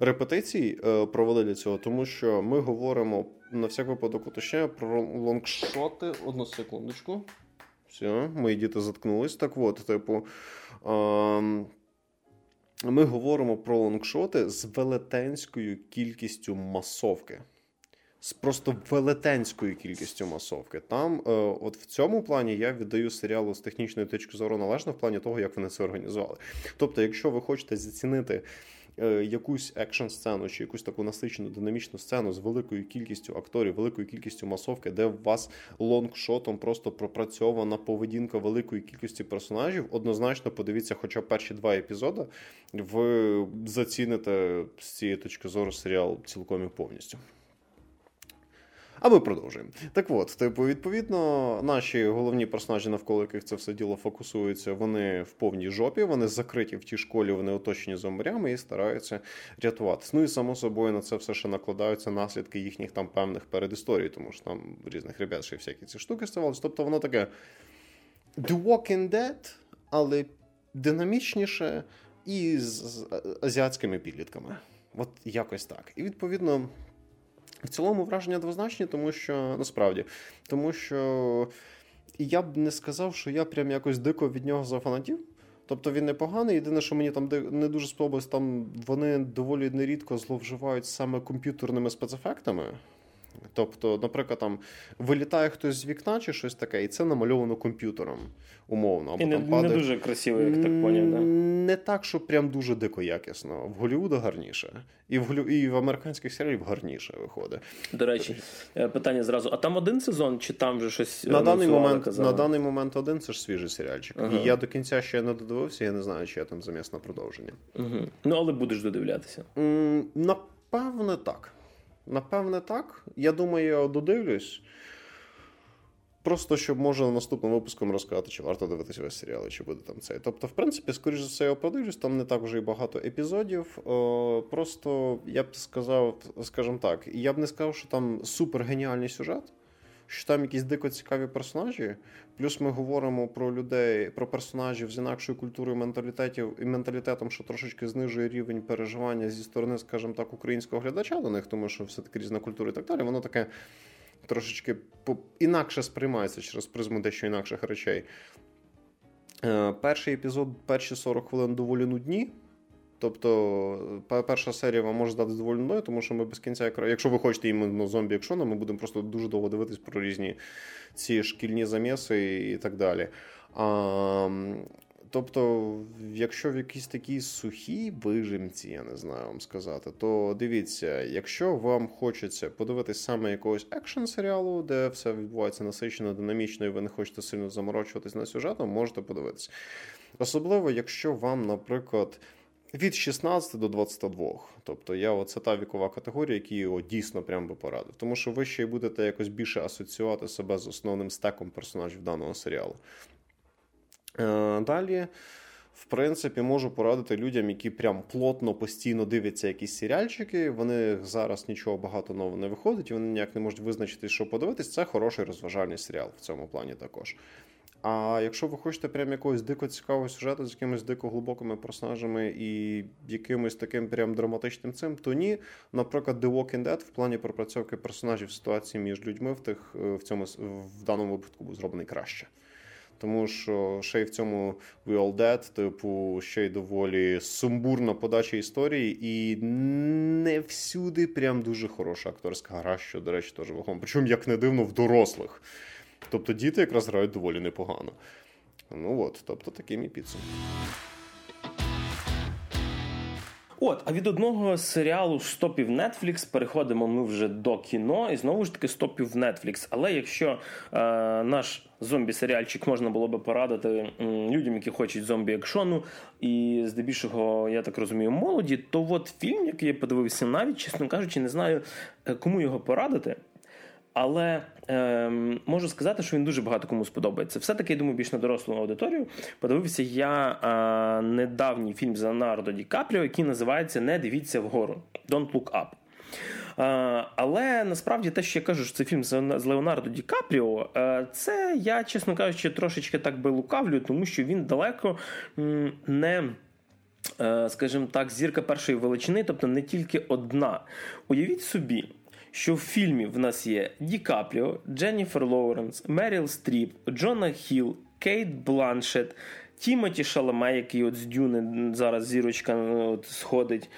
репетицій е, провели для цього, тому що ми говоримо на всяк випадок уточняю про long shot и. Одну секундочку. Все, мої діти заткнулись. Так от, типу. Ми говоримо про long shot и з велетенською кількістю масовки. З просто велетенською кількістю масовки. Там, е, от в цьому плані, я віддаю серіалу з технічної точки зору належне в плані того, як вони це організували. Тобто, якщо ви хочете зацінити е, якусь екшн сцену чи якусь таку насичену динамічну сцену з великою кількістю акторів, великою кількістю масовки, де у вас long shot ом просто пропрацьована поведінка великої кількості персонажів, однозначно подивіться, хоча б перші два епізоди, ви заціните з цієї точки зору серіал цілком і повністю. А ми продовжуємо. Так от, типу, відповідно, наші головні персонажі, навколо яких це все діло фокусується, вони в повній жопі, вони закриті в тій школі, вони оточені зомбарями і стараються рятуватись. Ну і само собою на це все ще накладаються наслідки їхніх там певних передісторій, тому що там різних ребят ще всякі ці штуки ставалися. Тобто воно таке The Walking Dead, але динамічніше і з азіатськими підлітками. От якось так. І відповідно. В цілому враження двозначні, тому що насправді, тому що я б не сказав, що я прям якось дико від нього зафанатів. Тобто він непоганий. Єдине, що мені там не дуже сподобалось, там вони доволі нерідко зловживають саме комп'ютерними спецефектами. Тобто, наприклад, там вилітає хтось з вікна чи щось таке, і це намальовано комп'ютером, умовно.
Або і не, там падає... не дуже красиво, як так поняв. Да?
Не так, що прям дуже дико якісно. В Голлівуду гарніше, і в Голлю... і в американських серіалів гарніше виходить.
До речі, е, питання зразу: а там один сезон, чи там вже щось
на даний момент на даний момент один це ж свіжий серіальчик. Ага. І я до кінця ще не додивився, я не знаю, чи я там замість на продовження.
Угу. Ну, але будеш додивлятися.
Напевне, так. Напевне, так. Я думаю, я додивлюсь. Просто щоб можна наступним випуском розказати, чи варто дивитися весь серіал, чи буде там цей. Тобто, в принципі, скоріш за все, я подивлюсь, там не так вже і багато епізодів. О, просто я б сказав, скажімо так, я б не сказав, що там супер геніальний сюжет що там якісь дико цікаві персонажі. Плюс ми говоримо про людей, про персонажів з інакшою культурою менталітетів і менталітетом, що трошечки знижує рівень переживання зі сторони, скажімо так, українського глядача до них, тому що все-таки різна культура і так далі. Воно таке трошечки інакше сприймається через призму дещо інакших речей. Е, перший епізод, перші 40 хвилин доволі нудні. Тобто, перша серія вам може здати доволі тому що ми без кінця Якщо ви хочете іменно зомбі екшону, ми будемо просто дуже довго дивитись про різні ці шкільні заміси і так далі. А, Тобто, якщо в якійсь такій сухій вижимці, я не знаю вам сказати, то дивіться, якщо вам хочеться подивитись саме якогось екшн серіалу, де все відбувається насичено, динамічно, і ви не хочете сильно заморочуватись на сюжетом, можете подивитися. Особливо, якщо вам, наприклад. Від 16 до 22. Тобто я оце та вікова категорія, які його дійсно прям би порадив. Тому що ви ще й будете якось більше асоціювати себе з основним стеком персонажів даного серіалу. Е, далі, в принципі, можу порадити людям, які прям плотно постійно дивляться якісь серіальчики. Вони зараз нічого багато нового не виходить, і вони ніяк не можуть визначити, що подивитись. Це хороший розважальний серіал в цьому плані також. А якщо ви хочете прям якогось дико цікавого сюжету з якимись дико глибокими персонажами і якимось таким прям драматичним цим, то ні, наприклад, The Walking Dead в плані пропрацьовки персонажів ситуації між людьми в тих е, в цьому в даному випадку був зроблений краще. Тому що ще й в цьому We All Dead, типу, ще й доволі сумбурна подача історії, і не всюди прям дуже хороша акторська гра, що, до речі, теж вагом. Причому, як не дивно, в дорослих. Тобто діти якраз грають доволі непогано. Ну от, тобто такий мій підсумок.
От, а від одного серіалу стопів Netflix переходимо ми вже до кіно, і знову ж таки стопів Netflix. Але якщо е, наш зомбі-серіальчик можна було би порадити м, людям, які хочуть зомбі-екшону, і здебільшого, я так розумію, молоді, то от фільм, який я подивився, навіть, чесно кажучи, не знаю, е, кому його порадити. Але е, можу сказати, що він дуже багато кому сподобається. Все-таки я думаю, більш на дорослу аудиторію. Подивився я е, недавній фільм з Леонардо Ді Капріо, який називається Не дивіться вгору. Don't look up. Е, але насправді те, що я кажу, що це фільм з Леонардо Ді Капріо, е, це я, чесно кажучи, трошечки так би лукавлю, тому що він далеко не. Е, скажімо так, зірка першої величини, тобто не тільки одна. Уявіть собі, що в фільмі в нас є Ді Капріо, Дженніфер Лоуренс, Меріл Стріп, Джона Хіл, Кейт Бланшет, Тімоті Шаламе, який от з Дюни зараз зірочка от, сходить.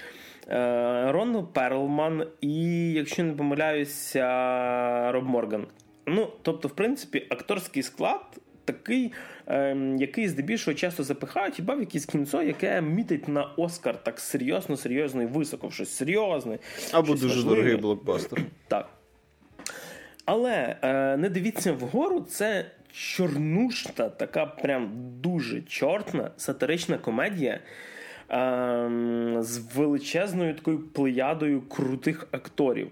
Е, Рон Перлман і, якщо не помиляюся, Роб Морган. Ну, тобто, в принципі, акторський склад такий, ем, який здебільшого часто запихають, хіба в якесь кінцо, яке мітить на Оскар так серйозно, серйозно і високо, щось серйозне.
Або
щось
дуже важливе. дорогий блокбастер.
Так. Але е, не дивіться вгору, це чорнушна, така прям дуже чортна сатирична комедія. Ем, з величезною такою плеядою крутих акторів.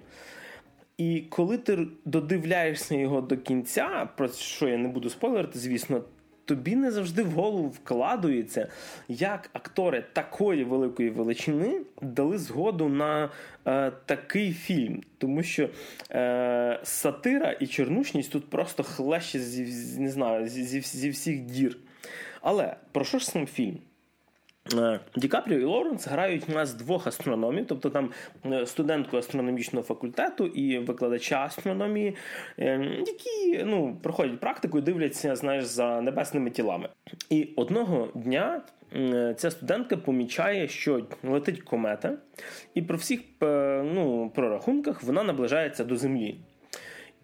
І коли ти додивляєшся його до кінця, про що я не буду спойлерити, звісно, тобі не завжди в голову вкладується, як актори такої великої величини дали згоду на е, такий фільм. Тому що е, сатира і чорнушність тут просто хлеще зі, не знаю, зі, зі всіх дір. Але про що ж сам фільм? Е, Ді Капріо і Лоуренс грають у нас двох астрономів, тобто там е, студентку астрономічного факультету і викладача астрономії, е, які ну, проходять практику і дивляться знаєш, за небесними тілами. І одного дня ця студентка помічає, що летить комета, і про всіх ну, прорахунках вона наближається до Землі.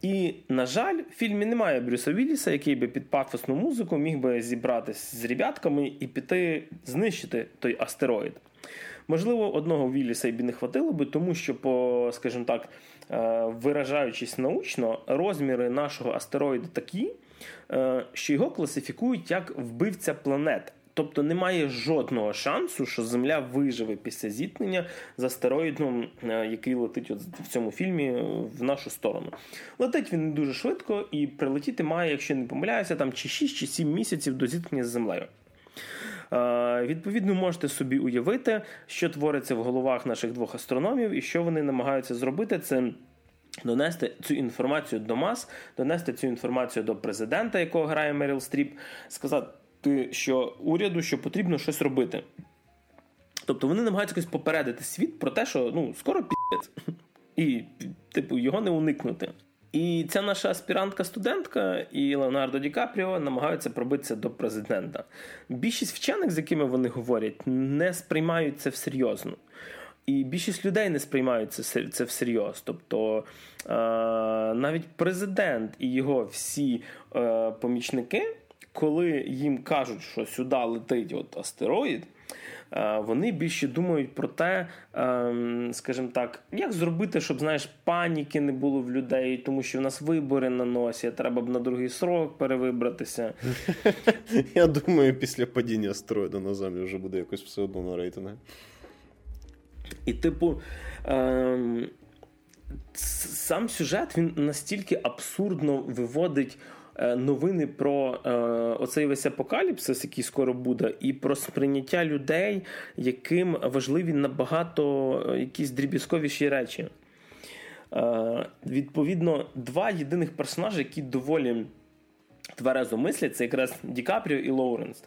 І, на жаль, в фільмі немає Брюса Вілліса, який би під пафосну музику міг би зібратися з ребятками і піти знищити той астероїд. Можливо, одного Вілліса й би не хватило би, тому що, по, скажімо так, е, виражаючись научно, розміри нашого астероїду такі, е, що його класифікують як вбивця планет. Тобто немає жодного шансу, що Земля виживе після зіткнення з астероїдом, е, який летить от в цьому фільмі в нашу сторону. Летить він не дуже швидко і прилетіти має, якщо не помиляюся, там чи 6 чи 7 місяців до зіткнення з землею. Е, відповідно, можете собі уявити, що твориться в головах наших двох астрономів, і що вони намагаються зробити це. Донести цю інформацію до мас, донести цю інформацію до президента, якого грає Меріл Стріп, сказати що уряду що потрібно щось робити. Тобто вони намагаються якось попередити світ про те, що ну, скоро пі***ць. І, типу, його не уникнути. І ця наша аспірантка-студентка і Леонардо Ді Капріо намагаються пробитися до президента. Більшість вчених, з якими вони говорять, не сприймають це всерйозно. І більшість людей не сприймають це це всерйоз. Тобто е, навіть президент і його всі е, помічники коли їм кажуть, що сюди летить от астероїд, е, вони більше думають про те, ем, скажімо так, як зробити, щоб знаєш, паніки не було в людей, тому що в нас вибори на носі, треба б на другий срок перевибратися.
Я думаю, після падіння астероїда на землю вже буде якось все одно на рейтинги.
І, типу, ем, сам сюжет він настільки абсурдно виводить. Е, новини про е, оцей весь апокаліпсис, який скоро буде, і про сприйняття людей, яким важливі набагато е, якісь дріб'язковіші речі. Відповідно, два єдиних персонажі, які доволі тверезо мислять, це якраз Ді Капріо і Лоуренс.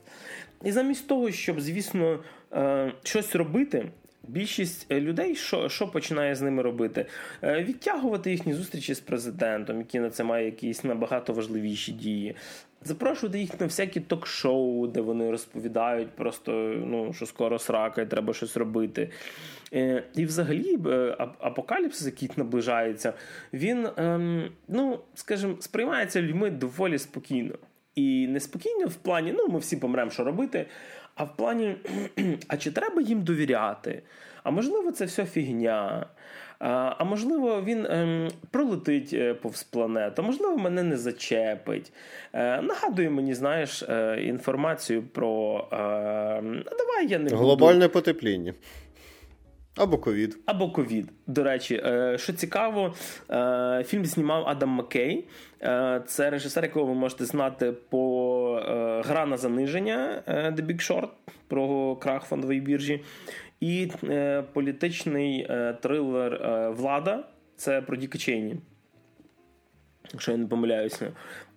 І замість того, щоб, звісно, щось робити. Більшість е, людей, що що починає з ними робити? Е, відтягувати їхні зустрічі з президентом, які на це має якісь набагато важливіші дії. Запрошувати їх на всякі ток-шоу, де вони розповідають просто, ну, що скоро срака і треба щось робити. Е, і взагалі, апокаліпсис, який наближається, він, ем, ну, скажімо, сприймається людьми доволі спокійно. І неспокійно в плані, ну, ми всі помремо, що робити. А в плані, а чи треба їм довіряти? А можливо, це все фігня. А можливо, він ем, пролетить е, повз планету, можливо, мене не зачепить. Е, Нагадує мені, знаєш, е, інформацію про е, давай я не
буду. глобальне потепління. Або ковід.
Або ковід. До речі, е, що цікаво, е, фільм знімав Адам Маккей. Це режисер, якого ви можете знати по гра на заниження The Big Short про крах фондової біржі. І політичний трилер Влада це про Діка Чейні. Якщо я не помиляюся.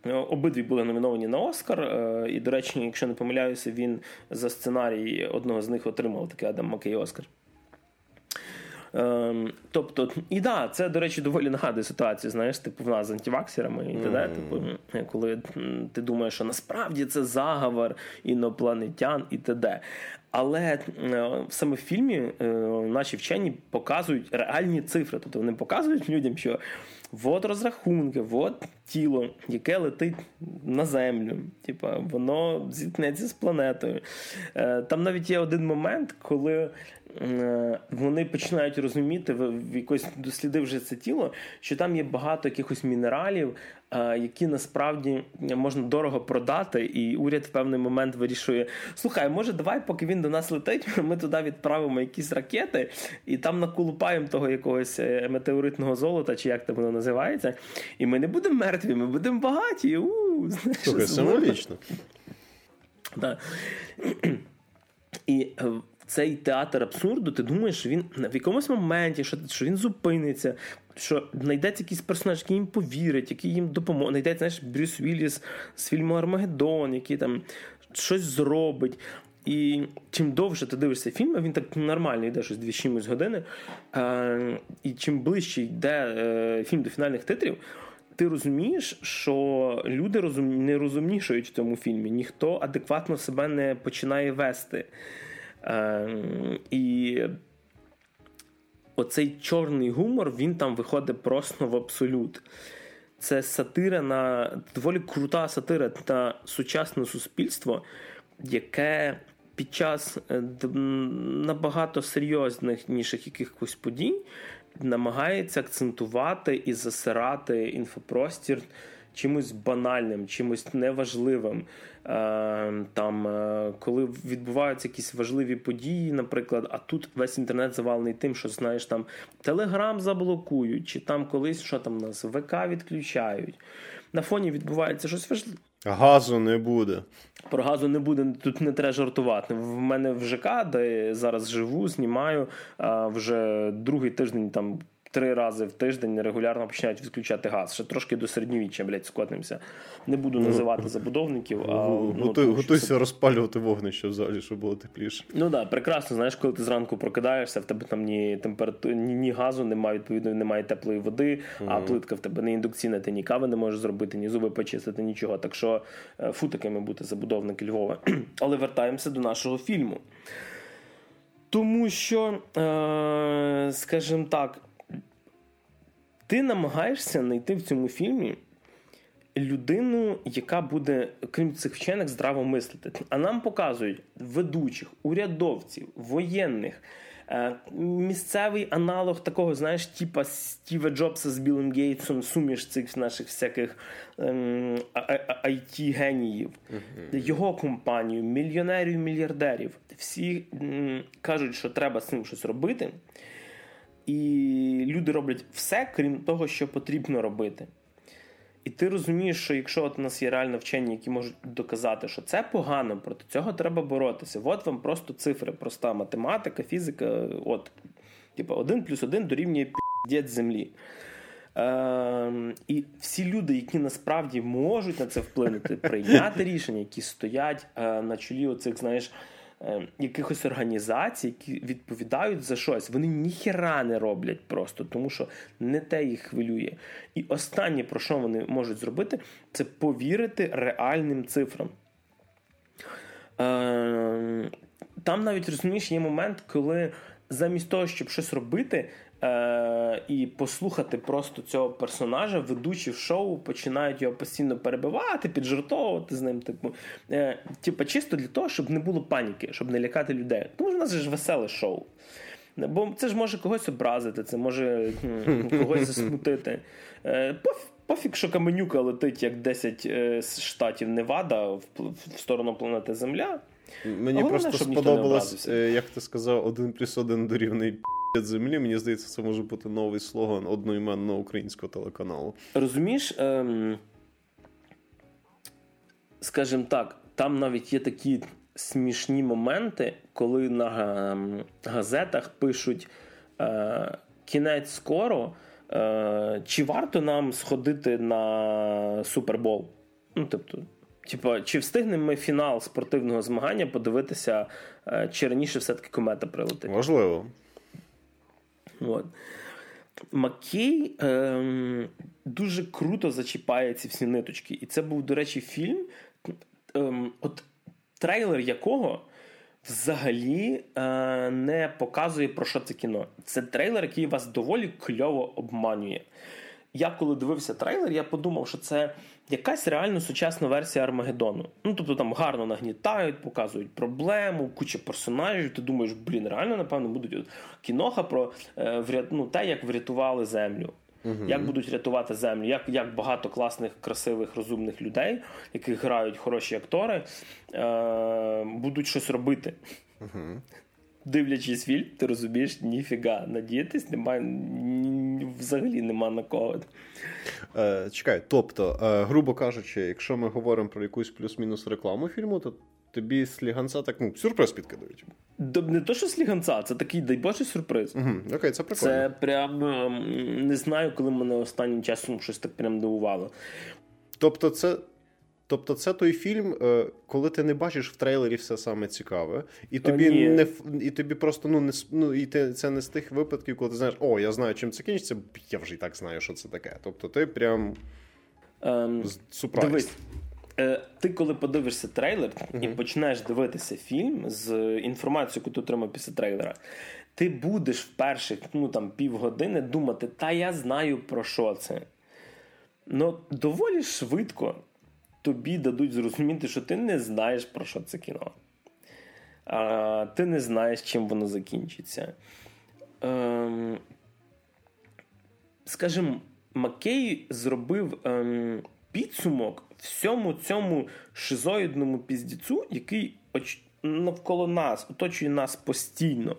Обидві були номіновані на Оскар. І, до речі, якщо не помиляюся, він за сценарій одного з них отримав такий Адам Маккей Оскар. Ем, Тобто, і да, це, до речі, доволі нагадує ситуацію, знаєш, типу в нас з антиваксерами і т.д. Mm. Типу, коли ти думаєш, що насправді це заговор інопланетян і т.д. Але е, саме в фільмі е, наші вчені показують реальні цифри. Тобто вони показують людям, що от розрахунки, от тіло, яке летить на землю. Типа, воно зіткнеться з планетою. Е, там навіть є один момент, коли вони починають розуміти, в якось дослідивши це тіло, що там є багато якихось мінералів, е, які насправді можна дорого продати, і уряд в певний момент вирішує: слухай, може, давай, поки він до нас летить, ми туди відправимо якісь ракети, і там наколупаємо того якогось е, метеоритного золота, чи як це воно називається, і ми не будемо мертві, ми будемо багаті. У,
знаєш, Слухай, символічно.
Да. І цей театр абсурду, ти думаєш, що він в якомусь моменті, що що він зупиниться, що знайдеться якийсь персонаж, який їм повірить, який їм допоможе. Знайдеться знаєш, Брюс Вілліс з фільму Армагеддон, який там щось зробить. І чим довше ти дивишся фільм, він так нормально йде щось дві чимось години. Е, І чим ближче йде е, фільм до фінальних титрів, ти розумієш, що люди розум... не розумнішають в цьому фільмі, ніхто адекватно себе не починає вести. Е, І оцей чорний гумор він там виходить просто в абсолют. Це сатира на доволі крута сатира на сучасне суспільство, яке під час е, набагато серйозних ніж якихось подій намагається акцентувати і засирати інфопростір чимось банальним, чимось неважливим. Е, там, е, Коли відбуваються якісь важливі події, наприклад, а тут весь інтернет завалений тим, що знаєш, там Телеграм заблокують, чи там колись що там нас ВК відключають. На фоні відбувається щось важливе.
Газу не буде.
Про газу не буде, тут не треба жартувати. В мене в ЖК, де я зараз живу, знімаю вже другий тиждень там три рази в тиждень регулярно починають відключати газ. Ще трошки до середньовіччя, блядь, скотимося. Не буду називати забудовників. а ну,
ну, Готуйся це... розпалювати вогнище в залі, щоб було тепліше.
Ну так, да, прекрасно. Знаєш, коли ти зранку прокидаєшся, в тебе там ні температури, ні, ні газу, немає, відповідно, немає теплої води, mm-hmm. а плитка в тебе не індукційна, ти ні кави не можеш зробити, ні зуби почистити, нічого. Так що е, фу такими бути забудовники Львова. Але вертаємося до нашого фільму. Тому що, е, скажімо так, ти намагаєшся знайти в цьому фільмі людину, яка буде, крім цих вчених, здраво мислити. А нам показують ведучих, урядовців, воєнних. Е, місцевий аналог такого, знаєш, типа Стіва Джобса з Білим Гейтсом, суміш цих наших всяких ем, it геніїв uh-huh. його компанію, мільйонерів, мільярдерів. Всі кажуть, що треба з цим щось робити. І люди роблять все, крім того, що потрібно робити. І ти розумієш, що якщо от у нас є реально вчені, які можуть доказати, що це погано, проти цього треба боротися. От вам просто цифри, проста математика, фізика. От, типу, один плюс один дорівнює п'ять землі. Е, І всі люди, які насправді можуть на це вплинути, прийняти рішення, які стоять е, на чолі оцих, знаєш. Е, якихось організацій, які відповідають за щось, вони ніхера не роблять просто, тому що не те їх хвилює. І останнє, про що вони можуть зробити, це повірити реальним цифрам. Е, там навіть розумієш, є момент, коли замість того, щоб щось робити, Е, І послухати просто цього персонажа, ведучі в шоу починають його постійно перебивати, піджартовувати з ним. Типу, е, типу, чисто для того, щоб не було паніки, щоб не лякати людей. Тому що в нас ж веселе шоу. Бо це ж може когось образити, це може когось засмутити. Е, Пофіг, що Каменюка летить як 10 е, штатів Невада в, в сторону планети Земля.
Мені а просто сподобалось, е, як ти сказав, один плюс один дорівний землі. Мені здається, це може бути новий слоган одноіменного українського телеканалу.
Розумієш, ем, скажімо так, там навіть є такі смішні моменти, коли на ем, газетах пишуть е, кінець скоро. Е, чи варто нам сходити на Супербол? Ну, тобто, Типа, чи встигнемо ми фінал спортивного змагання подивитися, е, чи раніше все-таки комета прилетить?
Можливо.
От. Маккей ем, дуже круто зачіпає ці всі ниточки. І це був, до речі, фільм, ем, от трейлер якого взагалі е, не показує, про що це кіно. Це трейлер, який вас доволі кльово обманює я коли дивився трейлер, я подумав, що це якась реально сучасна версія Армагеддону. Ну, тобто там гарно нагнітають, показують проблему, куча персонажів. Ти думаєш, блін, реально, напевно, будуть кіноха про е, ну, те, як врятували землю. uh Як будуть рятувати землю, як як багато класних, красивих, розумних людей, яких грають хороші актори, е, будуть щось робити. uh Дивлячись фільм, ти розумієш, ніфіга. Надіятись немає взагалі нема на кого.
Е, Чекай, тобто, е, грубо кажучи, якщо ми говоримо про якусь плюс-мінус рекламу фільму, то тобі сліганця так ну, сюрприз підкидають.
Не то, що сліганця, це такий дай Боже сюрприз.
Угу, Окей, це прикольно.
Це прям ем, не знаю, коли мене останнім часом щось так прям дивувало.
Тобто, це Тобто, це той фільм, е, коли ти не бачиш в трейлері все саме цікаве, і тобі
Ні.
не і тобі просто ну не ну, і ти це не з тих випадків, коли ти знаєш, о, я знаю, чим це кінчиться, я вже і так знаю, що це таке. Тобто, ти прям
Ем,
супрайз.
Дивись, е, ти коли подивишся трейлер і почнеш дивитися фільм з інформацією, яку ти отримав після трейлера, ти будеш в перших ну, там, півгодини думати, та я знаю про що це. Ну, доволі швидко тобі дадуть зрозуміти, що ти не знаєш про що це кіно. А, ти не знаєш, чим воно закінчиться. Ем, скажімо, Маккей зробив ем, підсумок всьому цьому шизоїдному піздіцу, який навколо нас, оточує нас постійно.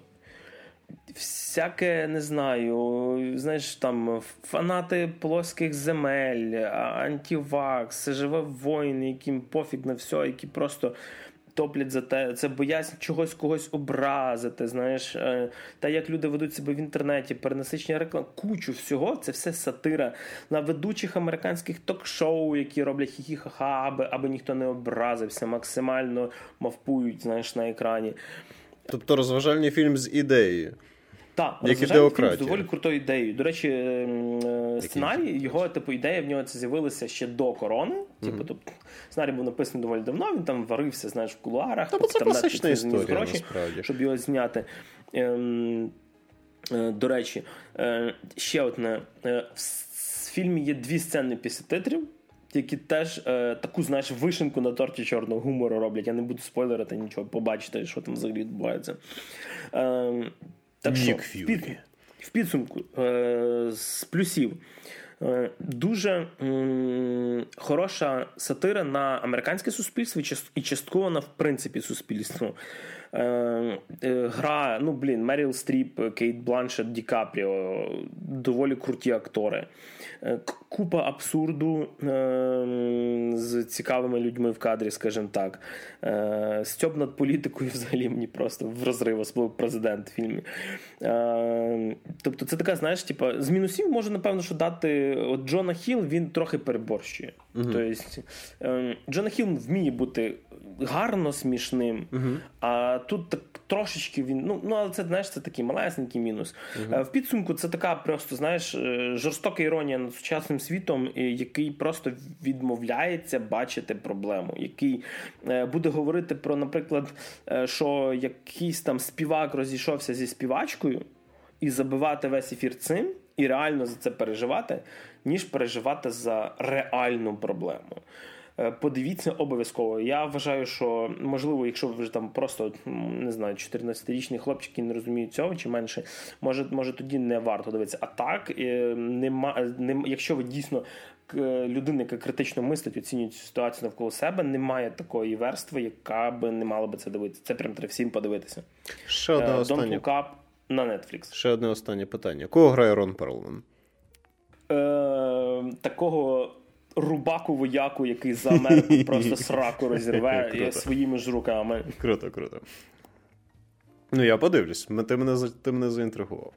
Всяке, не знаю, знаєш, там фанати плоских земель, антивакс, живе воїни, яким пофіг на все, які просто топлять за те, це боязнь чогось когось образити. Знаєш, е, та як люди ведуть себе в інтернеті, перенасичення реклам, кучу всього, це все сатира на ведучих американських ток-шоу, які роблять хі-хі-ха-ха, аби, аби ніхто не образився, максимально мавпують, знаєш, на екрані.
Тобто розважальний фільм з ідеєю.
Так,
Як ідеократія.
з доволі крутою ідеєю. До речі, е, сценарій, його типу ідея в нього це з'явилася ще до корони. Типу, тобто, сценарій був написаний доволі давно. Він там варився, знаєш, в кулуарах.
Та, бо це
там
класична історія,
гроші,
насправді.
щоб його зняти. Ем, е, до речі, е, ще одне. Е, в фільмі є дві сцени після титрів. Які теж е, таку, знаєш, вишенку на торті чорного гумору роблять. Я не буду спойлерити нічого, побачите, що там взагалі відбувається. Е, так що, в, під, в підсумку е, з плюсів. Е, Дуже м, хороша сатира на американське суспільство і частково на в принципі суспільство. Е, е, Гра, ну блін, Меріл Стріп, Кейт Бланшет, Ді Капріо, доволі круті актори. Е, Купа абсурду е, з цікавими людьми в кадрі, скажімо так. Е, Стьоб над політикою взагалі мені просто в розрив, особливо президент в фільмі. Е, Тобто, це така, знаєш, типа, з мінусів може, напевно, що дати от Джона Хіл, він трохи переборщує. Тобто, е, Джона Хіл вміє бути гарно смішним, а тут так трошечки він. Ну, ну але це знаєш, це такий малесенький мінус. Е, В підсумку це така просто, знаєш, е, жорстока іронія над сучасним світом, який просто відмовляється бачити проблему, який е, буде говорити про, наприклад, що якийсь там співак розійшовся зі співачкою і забивати весь ефір цим, і реально за це переживати, ніж переживати за реальну проблему. Е, Подивіться обов'язково. Я вважаю, що можливо, якщо ви вже там просто не знаю, 14-річні хлопчики не розуміють цього чи менше, може, може тоді не варто дивитися. А так, е, нема, нема, якщо ви дійсно людина, яка критично мислить, оцінює цю ситуацію навколо себе, немає такої верстви, яка би не мала би це дивитися. Це прям треба всім подивитися.
Ще
Е,
одне
Don't. Look Up на Netflix.
Ще одне останнє питання. Кого грає Рон Перлман?
Е, такого рубаку вояку, який за Америку просто сраку розірве своїми ж руками.
Круто, круто. Ну, я подивлюсь. Ти мене, ти мене заінтригував.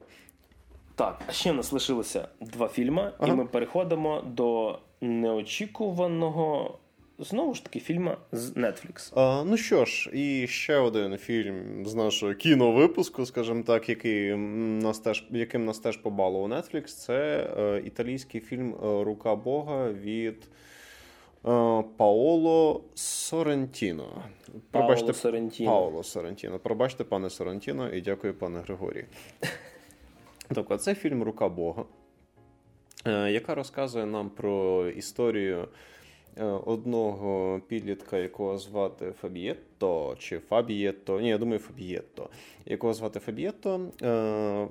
Так, а ще в нас лишилося два фільми,
Ага.
і ми переходимо до неочікуваного знову ж таки фільма з Netflix.
А, ну що ж, і ще один фільм з нашого кіновипуску, скажімо так, який нас теж, яким нас теж побалував Netflix, це е, італійський фільм е, Рука Бога від е, Паоло Сорентіно.
Паоло Соррентіно.
Паоло Сорентіно. Пробачте, пане Сорентіно, і дякую, пане Григорій. Тобто, це фільм Рука Бога, е, яка розказує нам про історію одного підлітка, якого звати Фабієтто, чи Фабієтто, ні, я думаю, Фабієтто, якого звати Фабієтто. Е,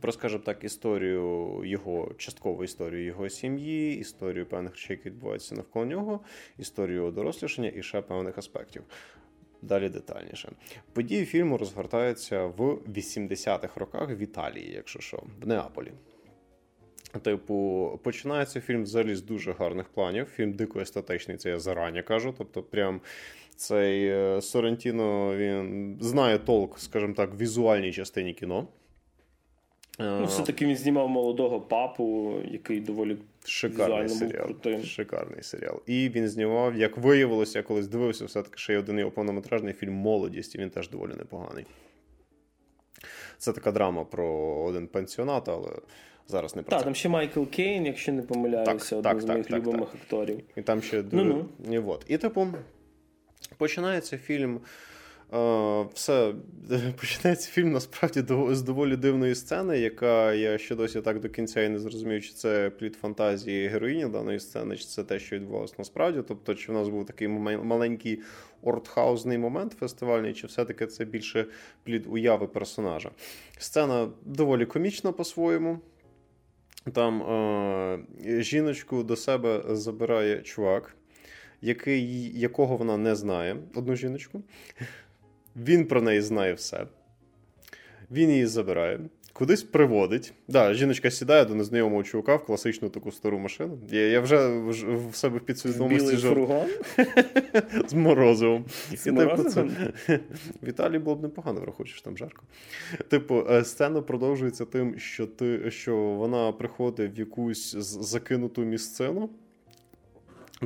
Про, скажімо так, історію його, часткову історію його сім'ї, історію певних речей, які відбуваються навколо нього, історію дорослішання і ще певних аспектів. Далі детальніше. Події фільму розгортаються в 80-х роках в Італії, якщо що, в Неаполі. Типу, починається фільм взагалі з дуже гарних планів. Фільм дико естетичний, це я зарані кажу. Тобто, прям цей е, Соррентіно він знає толк, скажімо так, в візуальній частині кіно. Е,
Ну, все-таки він знімав молодого папу, який доволі
Шикарний серіал. Шикарний серіал. І він знімав, як виявилося, я колись дивився, все-таки ще й один його повнометражний фільм Молодість, і він теж доволі непоганий. Це така драма про один пенсіонат, але зараз не про
так,
це.
там ще Майкл Кейн, якщо не помиляюся, так, один так, з моїх так, любимих акторів.
І там ще ну-ну. І, от. І типу, починається фільм. Uh, все починається фільм насправді з доволі дивної сцени, яка я ще досі так до кінця і не зрозумів, чи це плід фантазії героїні даної сцени, чи це те, що відбувалося насправді. Тобто, чи в нас був такий маленький ортхаузний момент фестивальний, чи все-таки це більше плід уяви персонажа. Сцена доволі комічна по-своєму. Там е- жіночку до себе забирає чувак, який, якого вона не знає, одну жіночку. Він про неї знає все. Він її забирає, кудись приводить. Да, Жіночка сідає до незнайомого чувака в класичну таку стару машину. Я я вже в себе в підсвідомості
жив.
З морозивом. З І, морозивом? Типу, Віталій було б непогано, враховуючи, там жарко. Типу, е, сцена продовжується тим, що ти, що вона приходить в якусь закинуту місцину.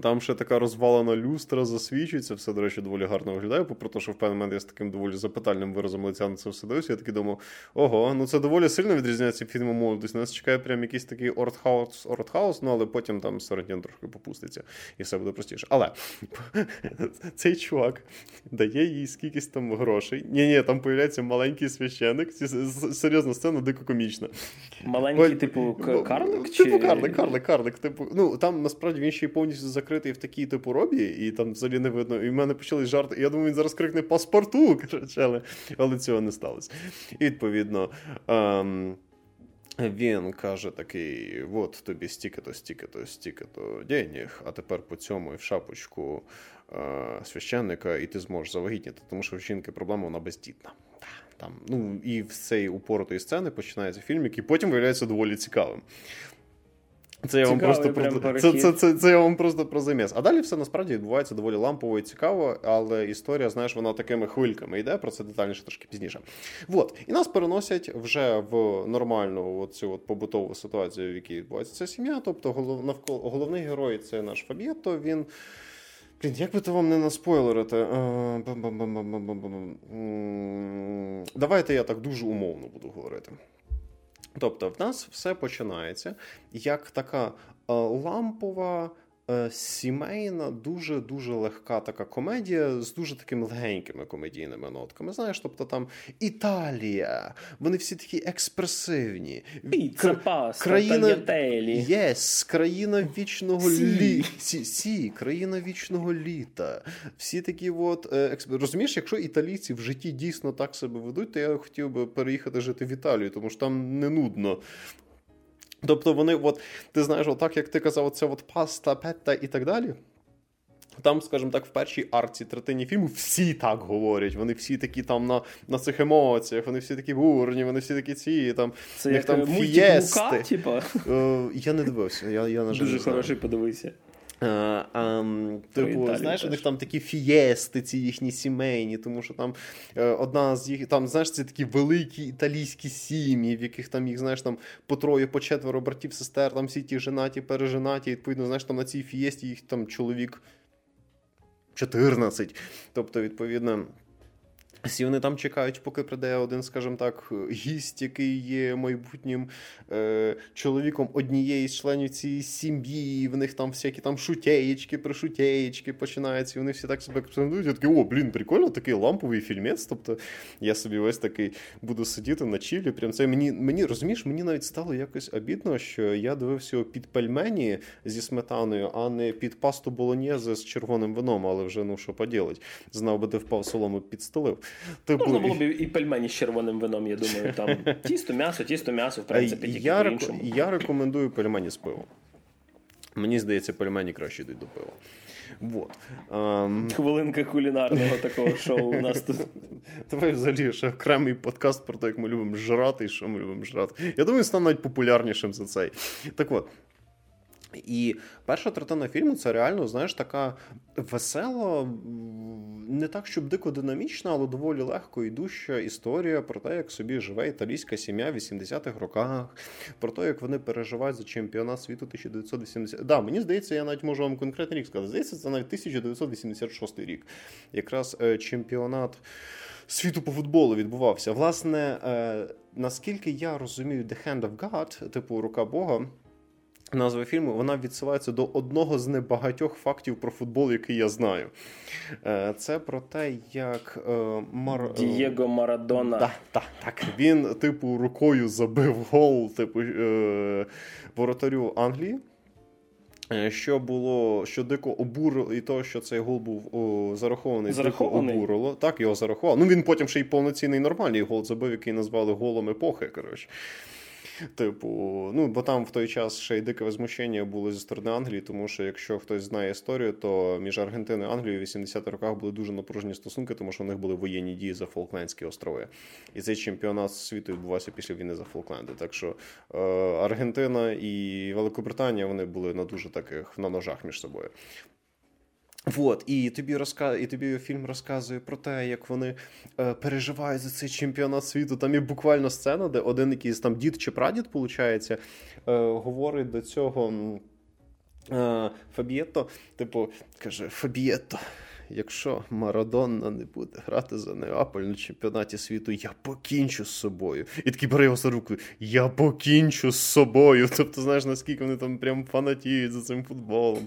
Там ще така розвалена люстра засвічується, все, до речі, доволі гарно виглядає, попри те, що в певний момент я з таким доволі запитальним виразом лиця на це все дивився. Я такий думав, ого, ну це доволі сильно відрізняється фільму молодість. Нас чекає прям якийсь такий ортхаус, ортхаус, ну але потім там Сорентін трохи попуститься, і все буде простіше. Але цей чувак дає їй скількись там грошей. Ні, ні, там появляється маленький священник. Серйозна сцена, дико комічна.
Маленький, типу, карлик?
Типу карлик, карлик, карлик. Типу, ну там насправді він ще й повністю закритий в такій типу робі, і там взагалі не видно. І в мене почали жарти. Я думаю, він зараз крикне паспорту, але, але цього не сталося. І відповідно. Ем... Він каже такий: от тобі стільки-то, стільки-то, стільки-то денег, а тепер по цьому і в шапочку е, священника, і ти зможеш завагітніти, тому що в жінки проблема вона бездітна. Там, ну, І з цієї упоротої сцени починається фільм, який потім виявляється доволі цікавим. Це я вам просто про це, це, це, це я вам просто про заміс. А далі все насправді відбувається доволі лампово і цікаво, але історія, знаєш, вона такими хвильками йде, про це детальніше трошки пізніше. От. І нас переносять вже в нормальну цю от побутову ситуацію, в якій відбувається ця сім'я. Тобто голов, навколо головний герой це наш Фаб'єто, він. Блін, як би то вам не наспойлерити? Давайте я так дуже умовно буду говорити. Тобто, в нас все починається як така е, лампова. Е, сімейна, дуже дуже легка така комедія з дуже такими легенькими комедійними нотками. Знаєш, тобто там Італія, вони всі такі експресивні.
Піца, паста, країна
Yes, країна вічного літа. Сі, сі, країна вічного літа. Всі такі от е, розумієш, якщо італійці в житті дійсно так себе ведуть, то я хотів би переїхати жити в Італію, тому що там не нудно. Тобто вони, от, ти знаєш, отак, як ти казав, це от паста, петта і так далі. Там, скажімо так, в першій арці третині фільму всі так говорять. Вони всі такі там на на цих емоціях, вони всі такі бурні, вони всі такі ці там.
Це як там фієсти. типа?
Е, я не дивився. я, я на жаль,
Дуже хороший, подивися.
А, а, типу, знаєш, у них там такі фієсти, ці їхні сімейні, тому що там е, одна з їх, там, знаєш, це такі великі італійські сім'ї, в яких там їх, знаєш, там по троє, по четверо братів, сестер, там всі ті женаті, переженаті, і, відповідно, знаєш, там на цій фієсті їх там чоловік 14. Тобто, відповідно. Всі вони там чекають, поки прийде один, скажімо так, гість, який є майбутнім е, чоловіком однієї з членів цієї сім'ї. В них там всякі там шутєєчки, пришутєєчки починаються. І вони всі так себе презентують. Я такий, о, блін, прикольно, такий ламповий фільмець. Тобто я собі ось такий буду сидіти на чілі. Прям це мені мені розумієш, мені навіть стало якось обідно, що я дивився під пельмені зі сметаною, а не під пасту болоньєзе з червоним вином, але вже ну що поділить. Знав би, де впав солому підстелив.
Типу... Можна було б і пельмені з червоним вином, я думаю. Там Тісто, м'ясо, тісто, м'ясо, в принципі, тільки
я,
по-іншому.
Я рекомендую пельмені з пивом. Мені здається, пельмені краще йдуть до пива. Вот. Um...
Хвилинка кулінарного такого шоу у нас тут.
Давай взагалі ще окремий подкаст про те, як ми любимо жрати і що ми любимо жрати. Я думаю, стане навіть популярнішим за цей. Так от. І перша третина фільму це реально, знаєш, така весела, не так, щоб дико динамічна, але доволі легко йдуща історія про те, як собі живе італійська сім'я в 80-х роках, про те, як вони переживають за чемпіонат світу 1980. Да, мені здається, я навіть можу вам конкретний рік сказати. Здається, це навіть 1986 рік. Якраз е, чемпіонат світу по футболу відбувався. Власне, е, наскільки я розумію, The Hand of God, типу рука Бога. Назва фільму вона відсилається до одного з небагатьох фактів про футбол, який я знаю. Е, це про те, як е, Мар...
Дієго Марадона.
Так, так, так. Він, типу, рукою забив гол, типу, воротарю Англії. Що було, що дико обурило, і то, що цей гол був о, зарахований, зарахований. дико обурило. Так, його зарахував. Ну він потім ще й повноцінний нормальний гол забив, який назвали голом епохи. коротше. Типу, ну бо там в той час ще й дике возмущення було зі сторони Англії, тому що якщо хтось знає історію, то між Аргентиною і Англією в 80-х роках були дуже напружені стосунки, тому що в них були воєнні дії за Фолклендські острови. І цей чемпіонат світу відбувався після війни за Фолкленди. Так що е, Аргентина і Великобританія вони були на дуже таких на ножах між собою. Вот, і тобі розказ... і тобі фільм розказує про те, як вони е, переживають за цей чемпіонат світу. Там є буквально сцена, де один якийсь там дід чи прадід, виходить, е, говорить до цього е, Фабієтто, типу, каже: Фабієтто, якщо Марадонна не буде грати за Неаполь на чемпіонаті світу, я покінчу з собою. І такий бере його за руку, я покінчу з собою. Тобто, знаєш, наскільки вони там прям фанатіють за цим футболом.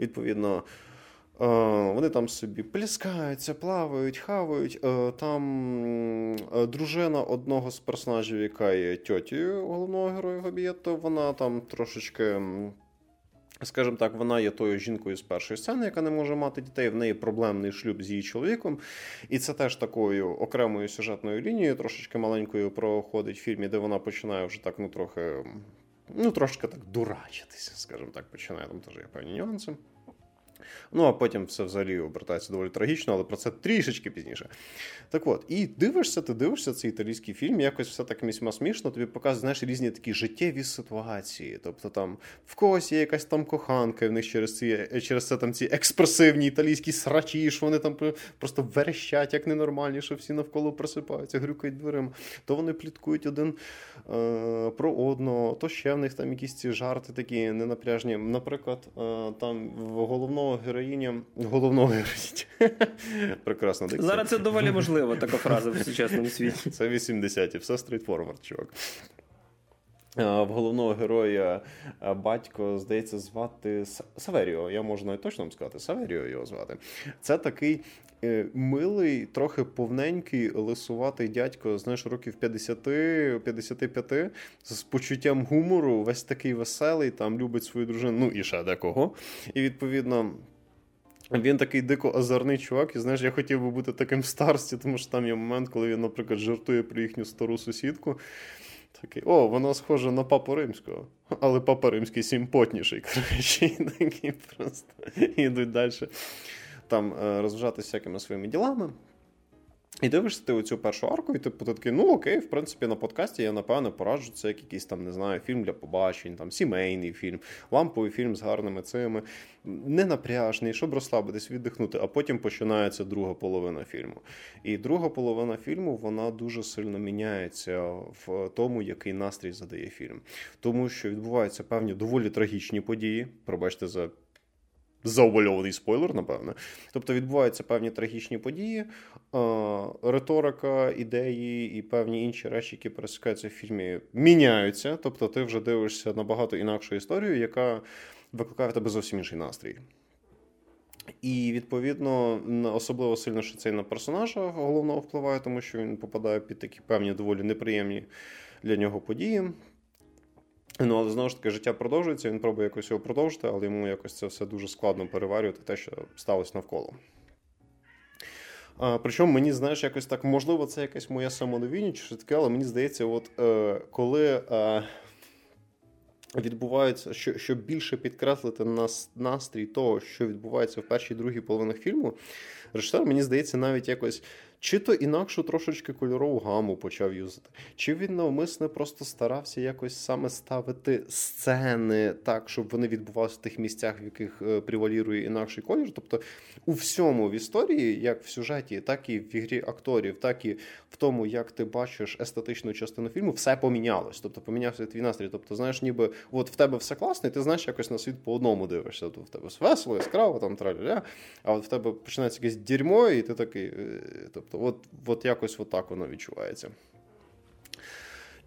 Відповідно. Е, вони там собі плескаються, плавають, хавають. Е, там е, дружина одного з персонажів, яка є тьотію головного героя Габієтто, вона там трошечки. Скажімо так, вона є тою жінкою з першої сцени, яка не може мати дітей. В неї проблемний шлюб з її чоловіком. І це теж такою окремою сюжетною лінією, трошечки маленькою проходить в фільмі, де вона починає вже так, ну трохи, ну трошки так дурачитися, скажімо так, починає там теж є певні нюанси. Ну а потім все взагалі обертається доволі трагічно, але про це трішечки пізніше. Так от, і дивишся, ти дивишся цей італійський фільм, якось все так місьма смішно, тобі показує знаєш, різні такі життєві ситуації. Тобто там в когось є якась там коханка, і в них через ці через це там ці експресивні італійські срачі, що вони там просто верещать, як ненормальні, що всі навколо просипаються, грюкають дверима. То вони пліткують один е, про одного, то ще в них там якісь ці жарти такі ненапряжні. Наприклад, е, там в головного героїня головного героїня. Прекрасно. дикція.
Зараз це доволі можливо, така фраза в сучасному світі.
Це 80-ті, все стрітфорвард, чувак. В головного героя батько, здається, звати Саверіо. Я можу навіть точно вам сказати, Саверіо його звати. Це такий милий, трохи повненький, лисуватий дядько, знаєш, років 50-55, з почуттям гумору, весь такий веселий, там любить свою дружину, ну і ще декого. І відповідно. Він такий дико озорний чувак, і знаєш, я хотів би бути таким в старості, тому що там є момент, коли він, наприклад, жартує про їхню стару сусідку. Такий, о, вона схожа на папу римського, але папа римський симпотніший. коротше, і такі просто йдуть далі там е, розважатися всякими своїми ділами. І дивишся ти оцю першу арку, і типу ти такий, ну окей, в принципі, на подкасті я напевно пораджу це як якийсь там, не знаю, фільм для побачень, там сімейний фільм, ламповий фільм з гарними цими, не напряжний, щоб розслабитись, віддихнути. А потім починається друга половина фільму. І друга половина фільму вона дуже сильно міняється в тому, який настрій задає фільм. Тому що відбуваються певні доволі трагічні події. Пробачте за заувальований спойлер, напевне. Тобто відбуваються певні трагічні події, риторика, ідеї і певні інші речі, які пересікаються в фільмі, міняються. Тобто, ти вже дивишся набагато інакшу історію, яка викликає в тебе зовсім інший настрій. І відповідно особливо сильно що це на персонажа головного впливає, тому що він попадає під такі певні доволі неприємні для нього події. Ну, але знову ж таки, життя продовжується, він пробує якось його продовжити, але йому якось це все дуже складно переварювати, те, що сталося навколо. Причому мені, знаєш, якось так, можливо, це якась моя самонавіння чи таке, але мені здається, от е, коли е, відбувається, що, щоб більше підкреслити нас, настрій того, що відбувається в першій другій половинах фільму, режисер, мені здається, навіть якось Чи то інакшу трошечки кольорову гаму почав юзати, чи він навмисне просто старався якось саме ставити сцени так, щоб вони відбувалися в тих місцях, в яких е, превалірує інакший колір. Тобто у всьому в історії, як в сюжеті, так і в ігрі акторів, так і в тому, як ти бачиш естетичну частину фільму, все помінялось. Тобто помінявся твій настрій. Тобто, знаєш, ніби от в тебе все класно, і ти знаєш, якось на світ по одному дивишся. Тобто в тебе весело, яскраво, там траля, а от в тебе починається якесь дерьмо, і ти такий. Е, тобто, от, от якось от так воно відчувається.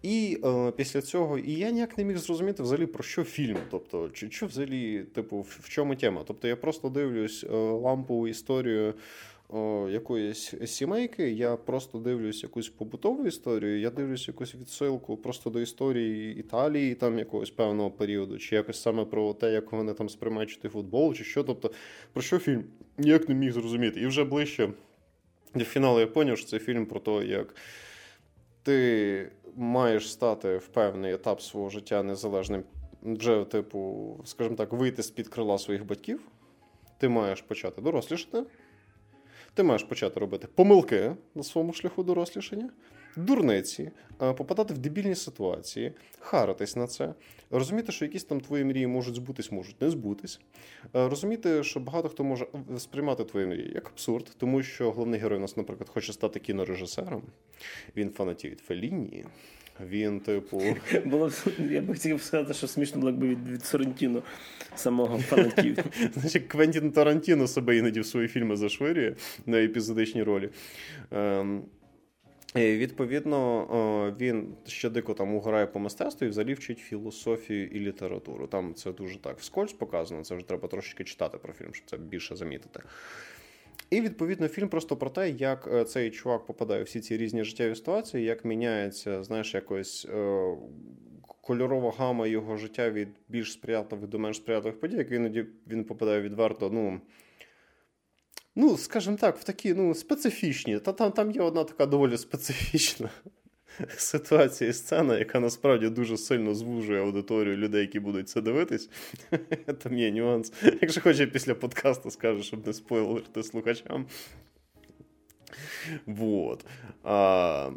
І е, після цього і я ніяк не міг зрозуміти взагалі про що фільм. Тобто, чи що взагалі, типу, в, в чому тема? Тобто я просто дивлюсь е, лампову історію о, якоїсь сімейки, я просто дивлюсь якусь побутову історію, я дивлюсь якусь відсилку просто до історії Італії, там якогось певного періоду, чи якось саме про те, як вони там сприймають футбол, чи що. Тобто, про що фільм? Ніяк не міг зрозуміти. І вже ближче до фіналу я поняв, що це фільм про те, як ти маєш стати в певний етап свого життя незалежним, вже, типу, скажімо так, вийти з-під крила своїх батьків. Ти маєш почати дорослішати. Ти маєш почати робити помилки на своєму шляху дорослішання, дурниці, е, попадати в дебільні ситуації, харитись на це, розуміти, що якісь там твої мрії можуть збутись, можуть не збутись. Е, розуміти, що багато хто може сприймати твої мрії як абсурд, тому що головний герой у нас, наприклад, хоче стати кінорежисером. Він фанатів від Феліні. Він, типу.
Було я б хотів сказати, що смішно було якби від, від Сорентіно самого фанатів.
Значить, Квентін Тарантіно себе іноді в свої фільми зашвирює на епізодичні ролі. Ем, Відповідно, він ще дико там уграє по мистецтву і взагалі вчить філософію і літературу. Там це дуже так вскользь показано. Це вже треба трошечки читати про фільм, щоб це більше замітити. І відповідно фільм просто про те, як е, цей чувак попадає в всі ці різні життєві ситуації, як міняється, знаєш, якось. Е, кольорова гама його життя від більш сприятливих до менш сприятливих подій, як іноді він попадає відверто, ну ну, скажімо так, в такі ну, специфічні. Та там там є одна така доволі специфічна ситуація і сцена, яка насправді дуже сильно звужує аудиторію людей, які будуть це дивитись. Там є нюанс. Якщо хоче після подкасту скажу, щоб не спойлерити слухачам. Вот. А,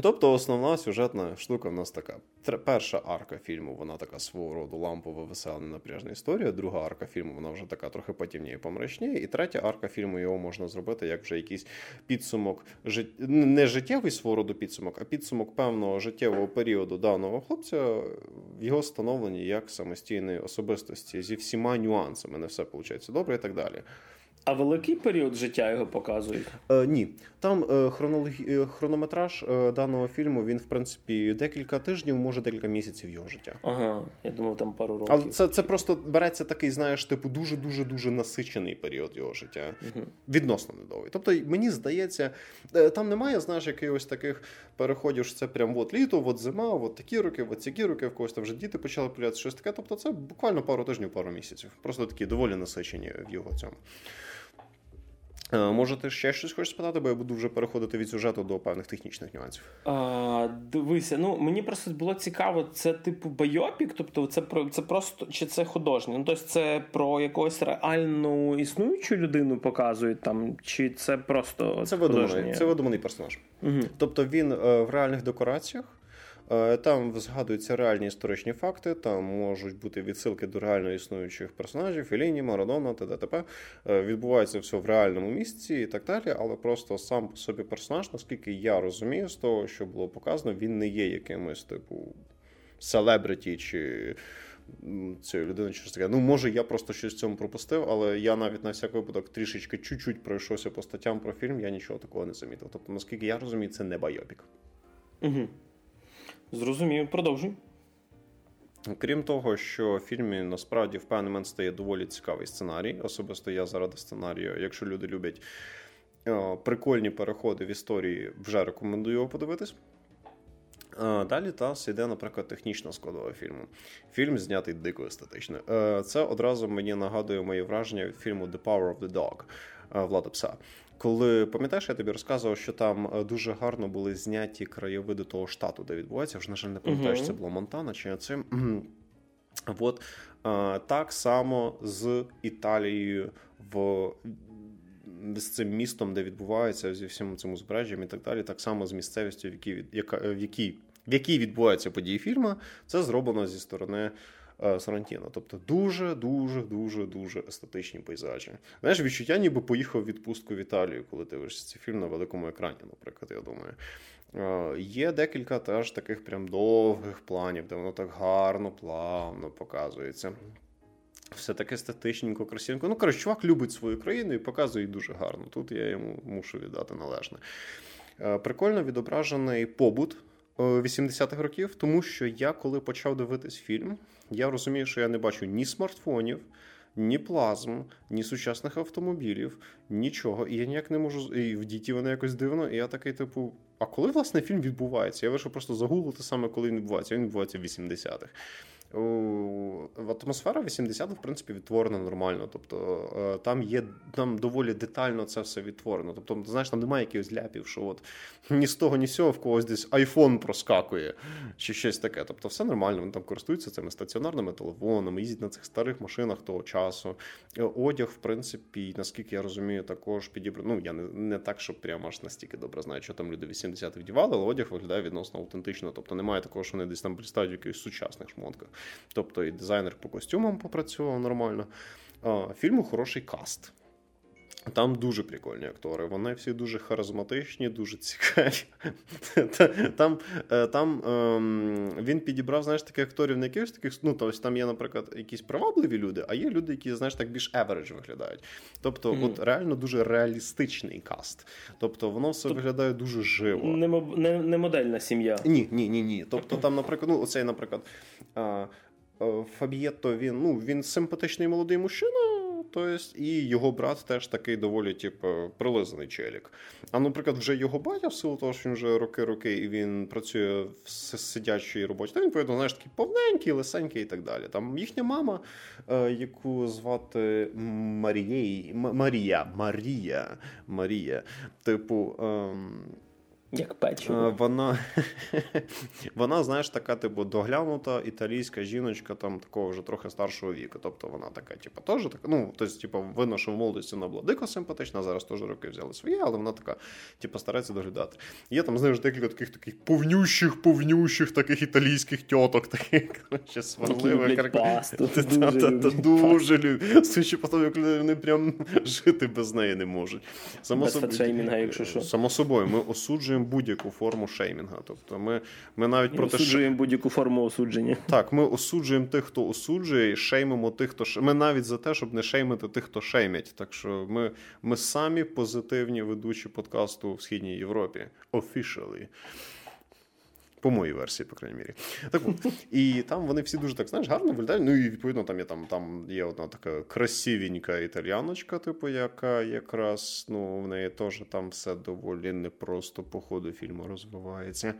Тобто основна сюжетна штука в нас така. Перша арка фільму, вона така свого роду лампова, весела, ненапряжна історія. Друга арка фільму, вона вже така трохи потімніє, помрачніє. І третя арка фільму його можна зробити як вже якийсь підсумок, не життєвий свого роду підсумок, а підсумок певного життєвого періоду даного хлопця в його становленні як самостійної особистості зі всіма нюансами. Не все виходить добре і так далі.
А великий період життя його показують?
Е, Ні. Там е, хронологі... Е, хронометраж е, даного фільму він, в принципі, декілька тижнів, може декілька місяців його життя.
Ага, я думав, там пару років.
Але це це просто береться такий, знаєш, типу, дуже-дуже дуже насичений період його життя. Угу. Відносно недовгий. Тобто, мені здається, е, там немає, знаєш, якихось таких переходів, що це прям от літо, от зима, от такі роки, от ці роки, в когось там вже діти почали появлятися, щось таке. Тобто, це буквально пару тижнів, пару місяців. Просто такі доволі насичені в його цьому. Е, може, ти ще щось хочеш спитати, бо я буду вже переходити від сюжету до певних технічних нюансів.
А, Дивися, ну мені просто було цікаво, це типу байопік, тобто це про це просто чи це художнє? Ну тобто це про якусь реальну існуючу людину показують там, чи це просто
це видуманий, це видуманий персонаж. Угу. Тобто він е, в реальних декораціях. Е, там згадуються реальні історичні факти, там можуть бути відсилки до реально існуючих персонажів, Феліні, Марадона, т.д. Е, відбувається все в реальному місці і так далі, але просто сам по собі персонаж, наскільки я розумію, з того, що було показано, він не є якимось типу селебриті чи. Цієї людини щось таке. Ну, може, я просто щось в цьому пропустив, але я навіть на всяк випадок трішечки чуть-чуть пройшовся по статтям про фільм, я нічого такого не замітив. Тобто, наскільки я розумію, це не байопік.
Угу. Зрозумів, продовжуй.
Крім того, що в фільмі насправді в певний момент стає доволі цікавий сценарій. Особисто я заради сценарію, якщо люди люблять е, прикольні переходи в історії, вже рекомендую його подивитись. Е, далі тас йде, наприклад, технічна складова фільму. Фільм знятий дико естетично. Е, це одразу мені нагадує мої враження від фільму The Power of the Dog Влада Пса. Коли пам'ятаєш, я тобі розказував, що там е, дуже гарно були зняті краєвиди того штату, де відбувається. Вже на жаль, не пам'ятаю, uh-huh. це було Монтана чи це. От так само з Італією в з цим містом, де відбувається зі всім цим узбережжям і так далі, так само з місцевістю, в якій в якій, в якій відбуваються події фільму, це зроблено зі сторони. Е, Сарантіно. Тобто дуже, дуже, дуже, дуже естетичні пейзажі. Знаєш, відчуття, ніби поїхав в відпустку в Італію, коли дивишся цей фільм на великому екрані, наприклад, я думаю. Е, є декілька теж таких прям довгих планів, де воно так гарно, плавно показується. Все таке естетичненько, красивенько. Ну, коротше, чувак любить свою країну і показує дуже гарно. Тут я йому мушу віддати належне. Е, прикольно відображений побут 80-х років, тому що я, коли почав дивитись фільм, я розумію, що я не бачу ні смартфонів, ні плазм, ні сучасних автомобілів, нічого. І я ніяк не можу. І в діті вони якось дивно. І я такий, типу, а коли власне фільм відбувається? Я вирішив просто загуглити саме, коли він відбувається. Він відбувається в 80-х. Атмосфера 80-х, в принципі, відтворена нормально. Тобто е, там є там доволі детально це все відтворено. Тобто, знаєш, там немає якихось ляпів, що от ні з того, ні з цього в когось десь айфон проскакує чи щось таке. Тобто, все нормально. Вони там користуються цими стаціонарними телефонами, їздять на цих старих машинах того часу. Е, одяг, в принципі, наскільки я розумію, також підібрано. Ну, я не не так, щоб прямо аж настільки добре знаю, що там люди 80-х вдівали, але одяг виглядає відносно аутентично. Тобто немає такого, що вони десь там пристають в якихось сучасних шмотках. Тобто і дизайнер по костюмам попрацював нормально. Фільму хороший каст. Там дуже прикольні актори. Вони всі дуже харизматичні, дуже цікаві. Там е, там ем, він підібрав знаєш, таких акторів, не якихось таких. Ну, тобто там є, наприклад, якісь привабливі люди, а є люди, які знаєш, так більш average виглядають. Тобто, mm-hmm. от реально дуже реалістичний каст. Тобто, воно все Тоб... виглядає дуже живо.
Не, не, не модельна сім'я.
Ні, ні, ні, ні. Тобто, там, наприклад, ну, оцей, наприклад. Е, Фабієтто він ну, він симпатичний молодий мужчина, то есть, і його брат теж такий доволі, типу, прилизаний челік. А наприклад, вже його батя, в силу того, що він вже роки-роки і він працює в сидячій роботі, то він відповідно, знаєш, такий повненький, лисенький і так далі. Там їхня мама, е, яку звати Марієй, Марія, Марія, Марія, типу. Ем,
як печиво.
Вона, вона, знаєш, така, типу, доглянута італійська жіночка там такого вже трохи старшого віку. Тобто вона така, типу, теж така. Ну, тобто, типу, видно, що в молодості вона була дико симпатична, зараз теж роки взяли свої, але вона така, типу, старається доглядати. Є там, знаєш, декілька таких таких повнющих, повнющих таких італійських тьоток, таких коротше, сварливих. Дуже люблять. Судячи по тому, як вони прям жити без неї не можуть.
Само собою, якщо що.
Само собою, ми осуджуємо будь-яку форму шеймінга. Тобто ми ми навіть
ми проти осуджуємо будь-яку форму осудження.
Так, ми осуджуємо тих, хто осуджує, і шеймимо тих, хто Ми навіть за те, щоб не шеймити тих, хто шеймить. Так що ми ми самі позитивні ведучі подкасту в Східній Європі. Officially. По моїй версії, по крайній мірі. Так. І там вони всі дуже так знаєш, гарно виглядають. Ну і відповідно там є там там є одна така красивенька італіяночка, типу, яка якраз ну, в неї теж там все доволі непросто по ходу фільму розвивається.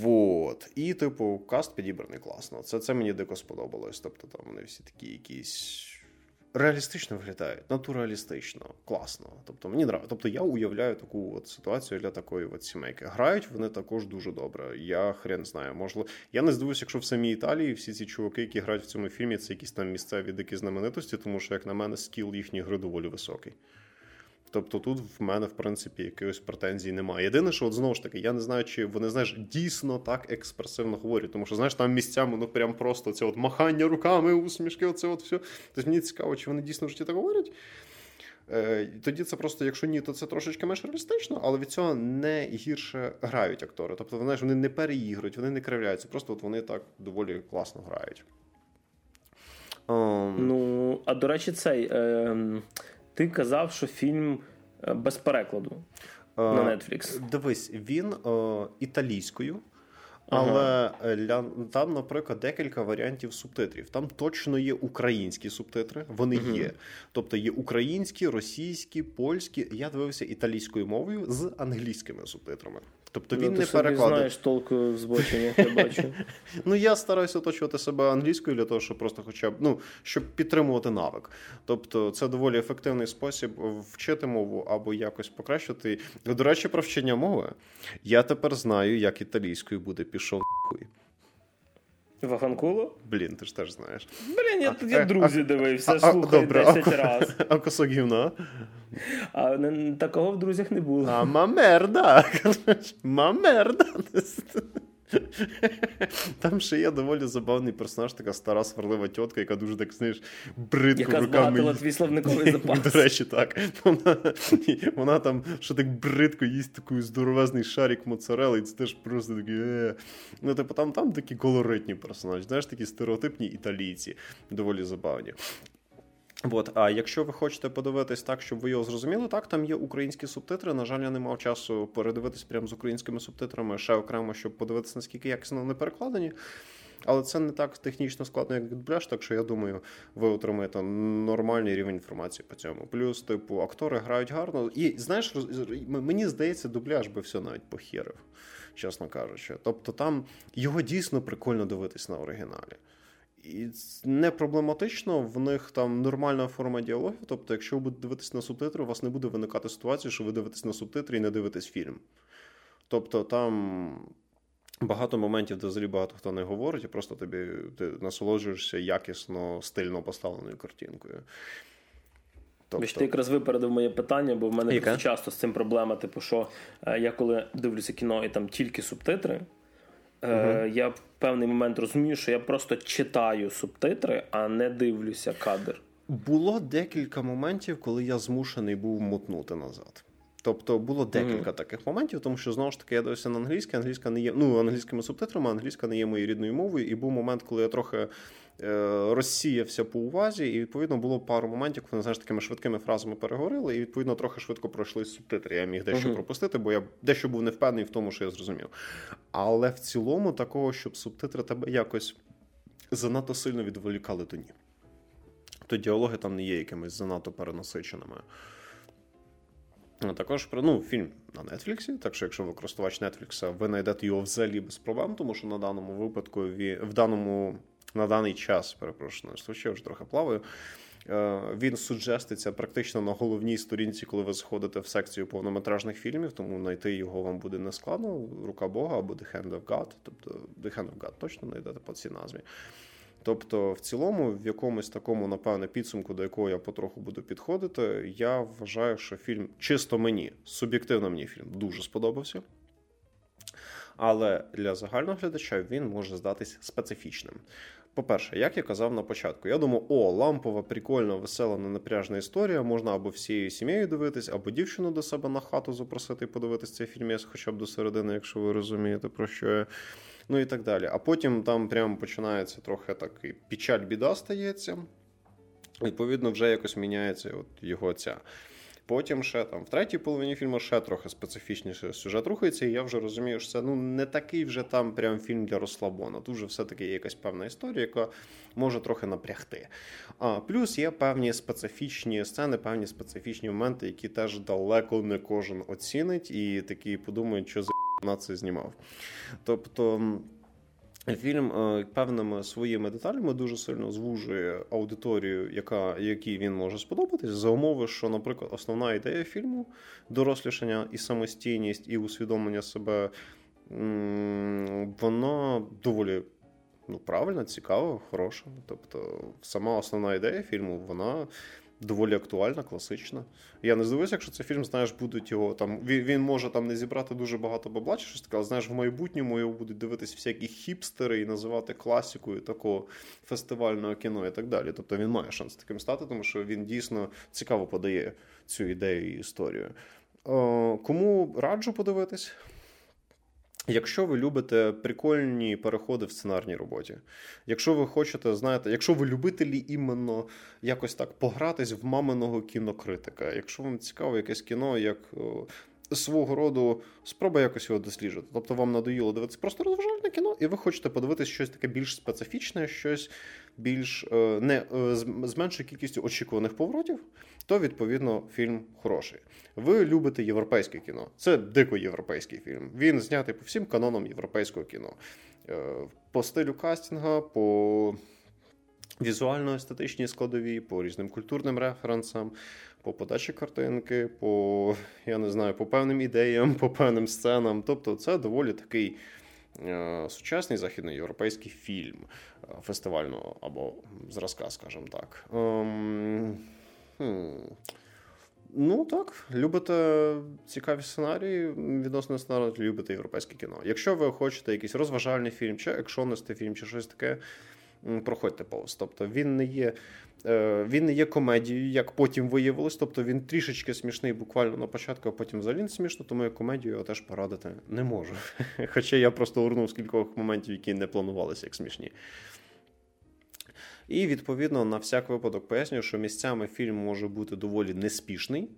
Вот. І, типу, каст підібраний класно. Це це мені дико сподобалось. Тобто там вони всі такі якісь реалістично виглядають, натуралістично, класно. Тобто мені нравиться. Тобто я уявляю таку от ситуацію для такої от сімейки. Грають вони також дуже добре. Я хрен знаю. Можливо, я не здивуюся, якщо в самій Італії всі ці чуваки, які грають в цьому фільмі, це якісь там місцеві дикі знаменитості, тому що, як на мене, скіл їхньої гри доволі високий. Тобто тут в мене, в принципі, якихось претензій немає. Єдине, що от знову ж таки, я не знаю, чи вони знаєш, дійсно так експресивно говорять, тому що знаєш, там місцями ну прям просто це от махання руками, усмішки, оце от все. Тобто мені цікаво, чи вони дійсно в житті так говорять. Е, тоді це просто, якщо ні, то це трошечки менш реалістично, але від цього не гірше грають актори. Тобто, знаєш, вони не переігрують, вони не кривляються, просто от вони так доволі класно грають.
Um... Ну, а до речі, цей. Е... Ти казав, що фільм е, без перекладу на Netflix.
Дивись, він е, італійською. Але ага. там, наприклад, декілька варіантів субтитрів. Там точно є українські субтитри, вони угу. є. Тобто є українські, російські, польські. Я дивився італійською мовою з англійськими субтитрами. Тобто він ну, не перекладає.
знаєш толку в збоченнях, я бачу.
Ну я стараюся оточувати себе англійською для того, щоб просто, хоча б ну щоб підтримувати навик. Тобто, це доволі ефективний спосіб вчити мову або якось покращити. До речі, про вчення мови. Я тепер знаю, як італійською буде пішов.
Ваханкулу?
Блін, ти ж теж знаєш.
Блін, я тоді друзі дивився, слухай, 10 разів.
А кусок гівна?
А такого в друзях не було.
А мамерда. Мамерда. Там ще є доволі забавний персонаж, така стара сварлива тітка, яка дуже так знаєш, бридко
яка
руками.
твій словниковий запас.
До речі, так. Вона вона там що так бридко їсть такий здоровезний шарик моцарели, і це теж просто такі. Е. Ну, типу, там там такі колоритні персонажі, знаєш, такі стереотипні італійці, доволі забавні. От, а якщо ви хочете подивитись так, щоб ви його зрозуміли, так там є українські субтитри. На жаль, я не мав часу передивитись прямо з українськими субтитрами ще окремо, щоб подивитися, наскільки якісно вони перекладені. Але це не так технічно складно, як дубляж, так що я думаю, ви отримаєте нормальний рівень інформації по цьому. Плюс, типу, актори грають гарно. І знаєш, мені здається, дубляж би все навіть похерив, чесно кажучи. Тобто, там його дійсно прикольно дивитись на оригіналі. І не проблематично, в них там нормальна форма діалогів. Тобто, якщо ви будете дивитися на субтитри, у вас не буде виникати ситуація, що ви дивитесь на субтитри і не дивитесь фільм. Тобто там багато моментів, де взагалі багато хто не говорить, і просто тобі ти насолоджуєшся якісно, стильно поставленою картинкою.
Тобто... Ти якраз випередив моє питання, бо в мене часто з цим проблема. Типу, що е, я коли дивлюся кіно і там тільки субтитри. Е, Я в певний момент розумію, що я просто читаю субтитри, а не дивлюся кадр.
Було декілька моментів, коли я змушений був мутнути назад. Тобто було декілька mm-hmm. таких моментів, тому що знову ж таки я дивився на англійській, англійська не є ну англійськими субтитрами, англійська не є моєю рідною мовою, і був момент, коли я трохи Е, розсіявся по увазі, і відповідно було пару моментів, коли знаєш, такими швидкими фразами переговорили, і відповідно трохи швидко пройшли субтитри. Я міг дещо uh-huh. пропустити, бо я дещо був не впевнений в тому, що я зрозумів. Але в цілому, такого, щоб субтитри тебе якось занадто сильно відволікали, то ні. То діалоги там не є якимись занадто перенасиченими. Також ну, фільм на Нетфліксі, так що якщо ви користувач Нетфлікса, ви знайдете його взагалі без проблем, тому що на даному випадку в даному на даний час, перепрошую, я вже трохи плаваю. Е, він суджеститься практично на головній сторінці, коли ви заходите в секцію повнометражних фільмів, тому знайти його вам буде не складно. Рука Бога або The Hand of God, тобто The Hand of God точно знайдете по цій назві. Тобто, в цілому, в якомусь такому, напевне, підсумку, до якого я потроху буду підходити, я вважаю, що фільм чисто мені, суб'єктивно мені фільм дуже сподобався. Але для загального глядача він може здатись специфічним. По-перше, як я казав на початку, я думаю, о, лампова, прикольна, весела, ненапряжна історія. Можна або всією сім'єю дивитись, або дівчину до себе на хату запросити і подивитись цей фільм, хоча б до середини, якщо ви розумієте, про що я. Ну і так далі. А потім там прямо починається трохи такий печаль біда стається. Відповідно, вже якось міняється от його ця Потім ще там в третій половині фільму ще трохи специфічніше сюжет рухається, і я вже розумію, що це ну не такий вже там прям фільм для розслабона. Тут вже все-таки є якась певна історія, яка може трохи напрягти. А плюс є певні специфічні сцени, певні специфічні моменти, які теж далеко не кожен оцінить, і такі подумають, що за на це знімав. Тобто. Фільм е, певними своїми деталями дуже сильно звужує аудиторію, яка якій він може сподобатись, за умови, що, наприклад, основна ідея фільму дорослішання і самостійність, і усвідомлення себе, вона доволі ну, правильна, цікава, хороша. Тобто, сама основна ідея фільму, вона доволі актуальна, класична. Я не здивуюся, якщо цей фільм, знаєш, будуть його там. Він він може там не зібрати дуже багато бабла чи щось таке, але знаєш, в майбутньому його будуть дивитися всякі хіпстери і називати класикою такого фестивального кіно і так далі. Тобто він має шанс таким стати, тому що він дійсно цікаво подає цю ідею і історію. О, кому раджу подивитись? Якщо ви любите прикольні переходи в сценарній роботі, якщо ви хочете, знаєте, якщо ви любителі іменно якось так погратись в маминого кінокритика, якщо вам цікаво якесь кіно, як свого роду спроба якось його досліджувати. Тобто вам надоїло дивитися просто розважальне кіно, і ви хочете подивитися щось таке більш специфічне, щось більш е, не е, з меншою кількістю очікуваних поворотів, то відповідно фільм хороший. Ви любите європейське кіно. Це дико європейський фільм. Він знятий по всім канонам європейського кіно. Е, по стилю кастінга, по візуально-естетичній складовій, по різним культурним референсам по подачі картинки, по я не знаю, по певним ідеям, по певним сценам. Тобто, це доволі такий сучасний західноєвропейський фільм фестивального або зразка, скажімо так. Ем, ну так, любите цікаві сценарії, відносно сценарію, любите європейське кіно. Якщо ви хочете якийсь розважальний фільм, чи екшонистий фільм, чи щось таке, проходьте повз. Тобто він не є е, він не є комедією, як потім виявилось. Тобто він трішечки смішний буквально на початку, а потім взагалі не смішно, тому я комедію його теж порадити не можу. Хоча я просто урнув з кількох моментів, які не планувалися як смішні. І відповідно на всяк випадок пояснюю, що місцями фільм може бути доволі неспішний.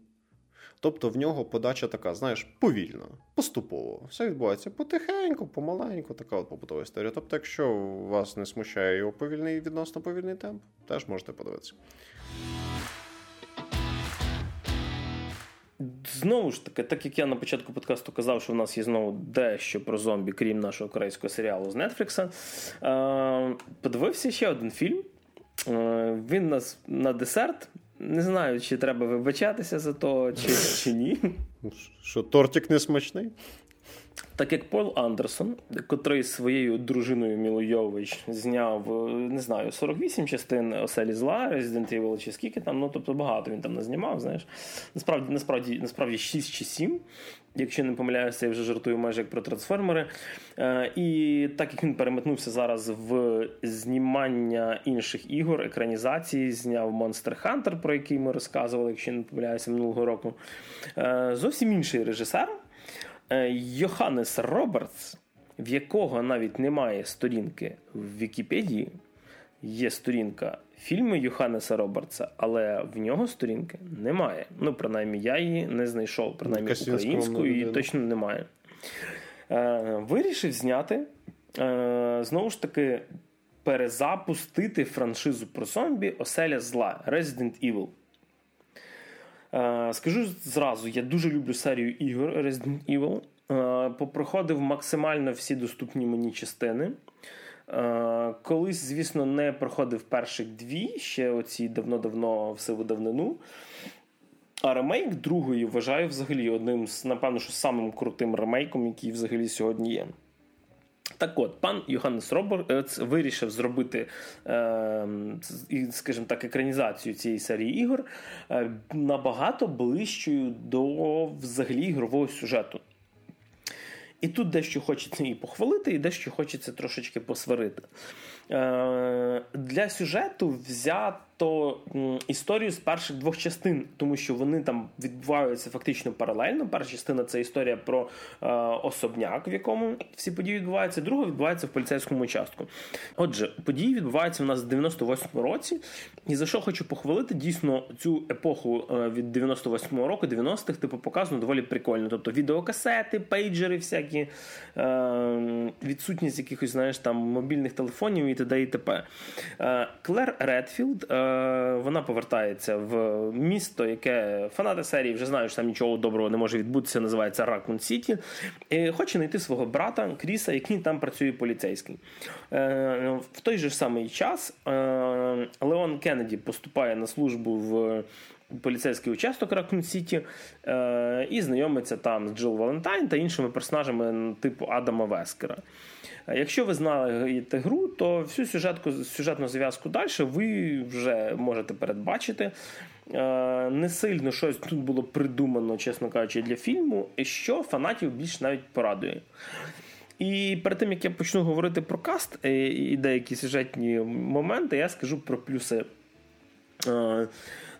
Тобто в нього подача така, знаєш, повільна, поступово. Все відбувається потихеньку, помаленьку, така от побутова історія. Тобто, якщо вас не смущає його повільний відносно повільний темп, теж можете подивитися.
Знову ж таки, так як я на початку подкасту казав, що в нас є знову дещо про зомбі, крім нашого корейського серіалу з Нетфлікса, подивився ще один фільм. Він нас на десерт не знаю, чи треба вибачатися за то, чи, чи ні.
Що тортик не смачний?
Так як Пол Андерсон, котрий своєю дружиною Міло Йович зняв, не знаю, 48 частин оселі зла, Resident Evil чи скільки там, ну тобто багато він там не знімав, знаєш. Насправді, насправді, насправді 6 чи 7. Якщо не помиляюся, я вже жартую майже як про трансформери. Е, і так як він переметнувся зараз в знімання інших ігор, екранізації, зняв Monster Hunter, про який ми розказували, якщо не помиляюся минулого року. Е, зовсім інший режисер. Е, Йоханнес Робертс, в якого навіть немає сторінки в Вікіпедії, є сторінка фільму Йоханнеса Робертса, але в нього сторінки немає. Ну, принаймні, я її не знайшов, принаймні українською її точно немає. Е, Вирішив зняти, е, знову ж таки, перезапустити франшизу про зомбі Оселя зла Resident Evil. Е, скажу зразу, я дуже люблю серію ігор Resident Evil. Е, попроходив максимально всі доступні мені частини. Е, колись, звісно, не проходив перших дві, ще оці давно-давно в давнину. А ремейк другої вважаю взагалі одним з, напевно, що самим крутим ремейком, який взагалі сьогодні є. Так от, пан Йоганнес Робертс вирішив зробити, е, скажімо так, екранізацію цієї серії ігор е, набагато ближчою до взагалі ігрового сюжету. І тут дещо хочеться і похвалити, і дещо хочеться трошечки посварити. Е, Для сюжету взято то історію з перших двох частин, тому що вони там відбуваються фактично паралельно. Перша частина це історія про е, особняк, в якому всі події відбуваються. Друга відбувається в поліцейському участку. Отже, події відбуваються у нас в 98-му році, і за що хочу похвалити, дійсно цю епоху е, від 98-го року, 90-х, типу, показано доволі прикольно. Тобто відеокасети, пейджери, всякі е, відсутність якихось знаєш там мобільних телефонів і т.д. і т.п. Е, Клер Редфілд. Е, вона повертається в місто, яке фанати серії вже знають, що там нічого доброго не може відбутися. Називається Ракун Сіті. І Хоче знайти свого брата Кріса, який там працює поліцейський. Е, в той же самий час е, Леон Кеннеді поступає на службу в. Поліцейський участок Ракун Сіті і знайомиться там з Джил Валентайн та іншими персонажами типу Адама Вескера. Якщо ви знаєте гру, то всю сюжетку, сюжетну зв'язку далі ви вже можете передбачити. Е, не сильно щось тут було придумано, чесно кажучи, для фільму, що фанатів більш навіть порадує. І перед тим як я почну говорити про каст е, і деякі сюжетні моменти, я скажу про плюси. Е,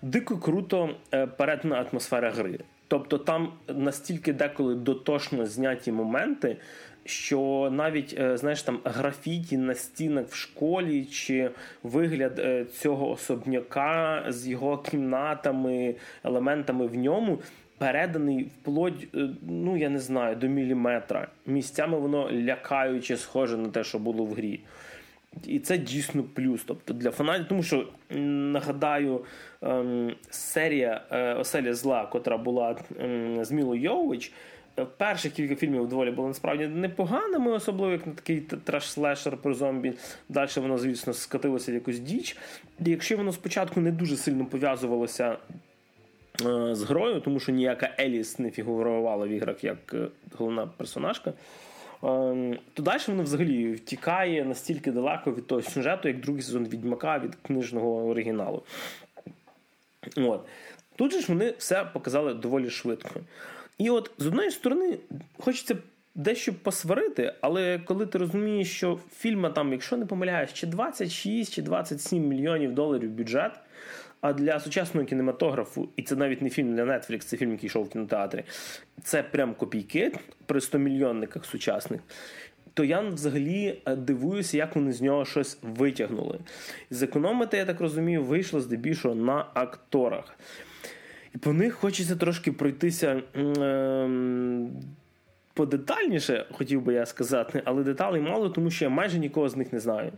дико круто перетина атмосфера гри. Тобто там настільки деколи дотошно зняті моменти, що навіть е, знаєш там графіті на стінах в школі, чи вигляд е, цього особняка з його кімнатами, елементами в ньому. Переданий вплоть, е, ну я не знаю, до міліметра. Місцями воно лякаюче схоже на те, що було в грі. І це дійсно плюс. Тобто для фанатів, тому що нагадаю, ем, серія Оселя зла, котра була з Мілою Йович, Перших кілька фільмів доволі були насправді непоганими, особливо як на такий траш-слешер про зомбі. Далі воно, звісно, скатилося в якусь діч. І якщо воно спочатку не дуже сильно пов'язувалося е, з грою, тому що ніяка Еліс не фігурувала в іграх як е, головна персонажка. Ем, то далі воно взагалі втікає настільки далеко від того сюжету, як другий сезон Відьмака від книжного оригіналу. От. Тут же ж вони все показали доволі швидко. І от з одної сторони, хочеться дещо посварити, але коли ти розумієш, що фільма там, якщо не помиляюсь, чи 26 чи 27 мільйонів доларів бюджет. А для сучасного кінематографу, і це навіть не фільм для Netflix, це фільм, який йшов в кінотеатрі, це прям копійки при 100-мільйонниках сучасних. То я взагалі е, дивуюся, як вони з нього щось витягнули. Зекономити, я так розумію, вийшло здебільшого на акторах. І по них хочеться трошки пройтися. Е- Подетальніше, хотів би я сказати, але деталей мало, тому що я майже нікого з них не знаю.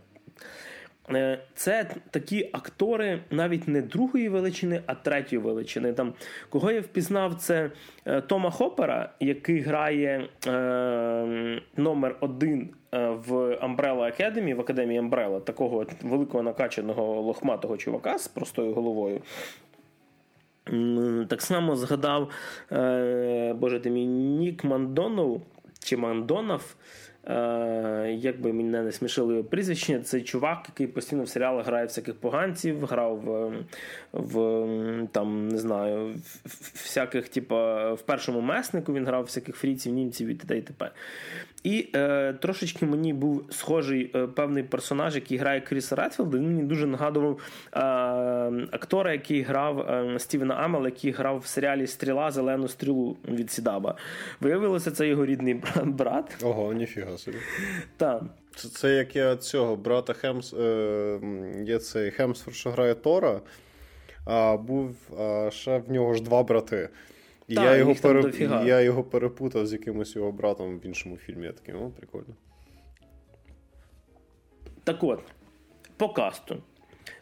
Е, це такі актори навіть не другої величини, а третьої величини. Там Кого я впізнав, це е, Тома Хопера, який грає е, номер один е, в Umbrella Academy, в Академії Umbrella, такого великого накачаного лохматого чувака з простою головою. Так само згадав е, Боже ти мій Нік Мандонов чи Мандонов. Е, як би мене не смішили його прізвище, це чувак, який постійно в серіалах грає всяких поганців, грав в, в там, не знаю, всяких, типа, в першому меснику він грав всяких фріців, німців і т.д. і т.п. І е, трошечки мені був схожий е, певний персонаж, який грає Кріса Редфілда. Він мені дуже нагадував е, актора, який грав е, Стівена Амела, який грав в серіалі Стріла Зелену стрілу від Сідаба. Виявилося, це його рідний брат.
Ого, ніфіга собі.
Так.
Це, це як я цього брата Хемс. Е, Є цей Хемсфорд, що грає Тора, а був а ще в нього ж два брати. І я його пере... я його перепутав з якимось його братом в іншому фільмі. Я такий, о, прикольно.
Так от, по касту.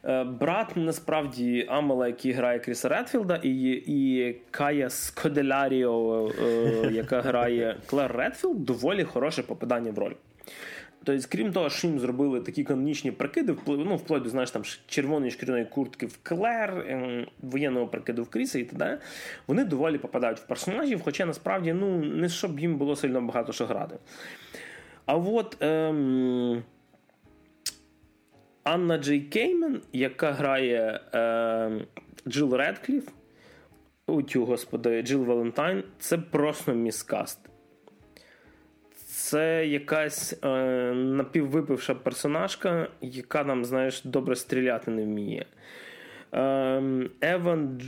Е, брат насправді Амела, який грає Кріса Редфілда, і і Кая Скоделяріо, е, яка грає Клер Редфілд, доволі хороше попадання в роль. Тобто, крім того, що їм зробили такі канонічні прикиди, ну, вплоть до знаєш, там, червоної шкіряної куртки в Клер, ем, воєнного прикиду в Кріса і т.д., вони доволі попадають в персонажів, хоча насправді ну, не щоб їм було сильно багато що грати. А от ем, Анна Джей Кеймен, яка грає ем, Джил Редкліф, Утю, господи, Джил Валентайн, це просто miscast це якась е, напіввипивша персонажка, яка нам, знаєш, добре стріляти не вміє. Е, Еван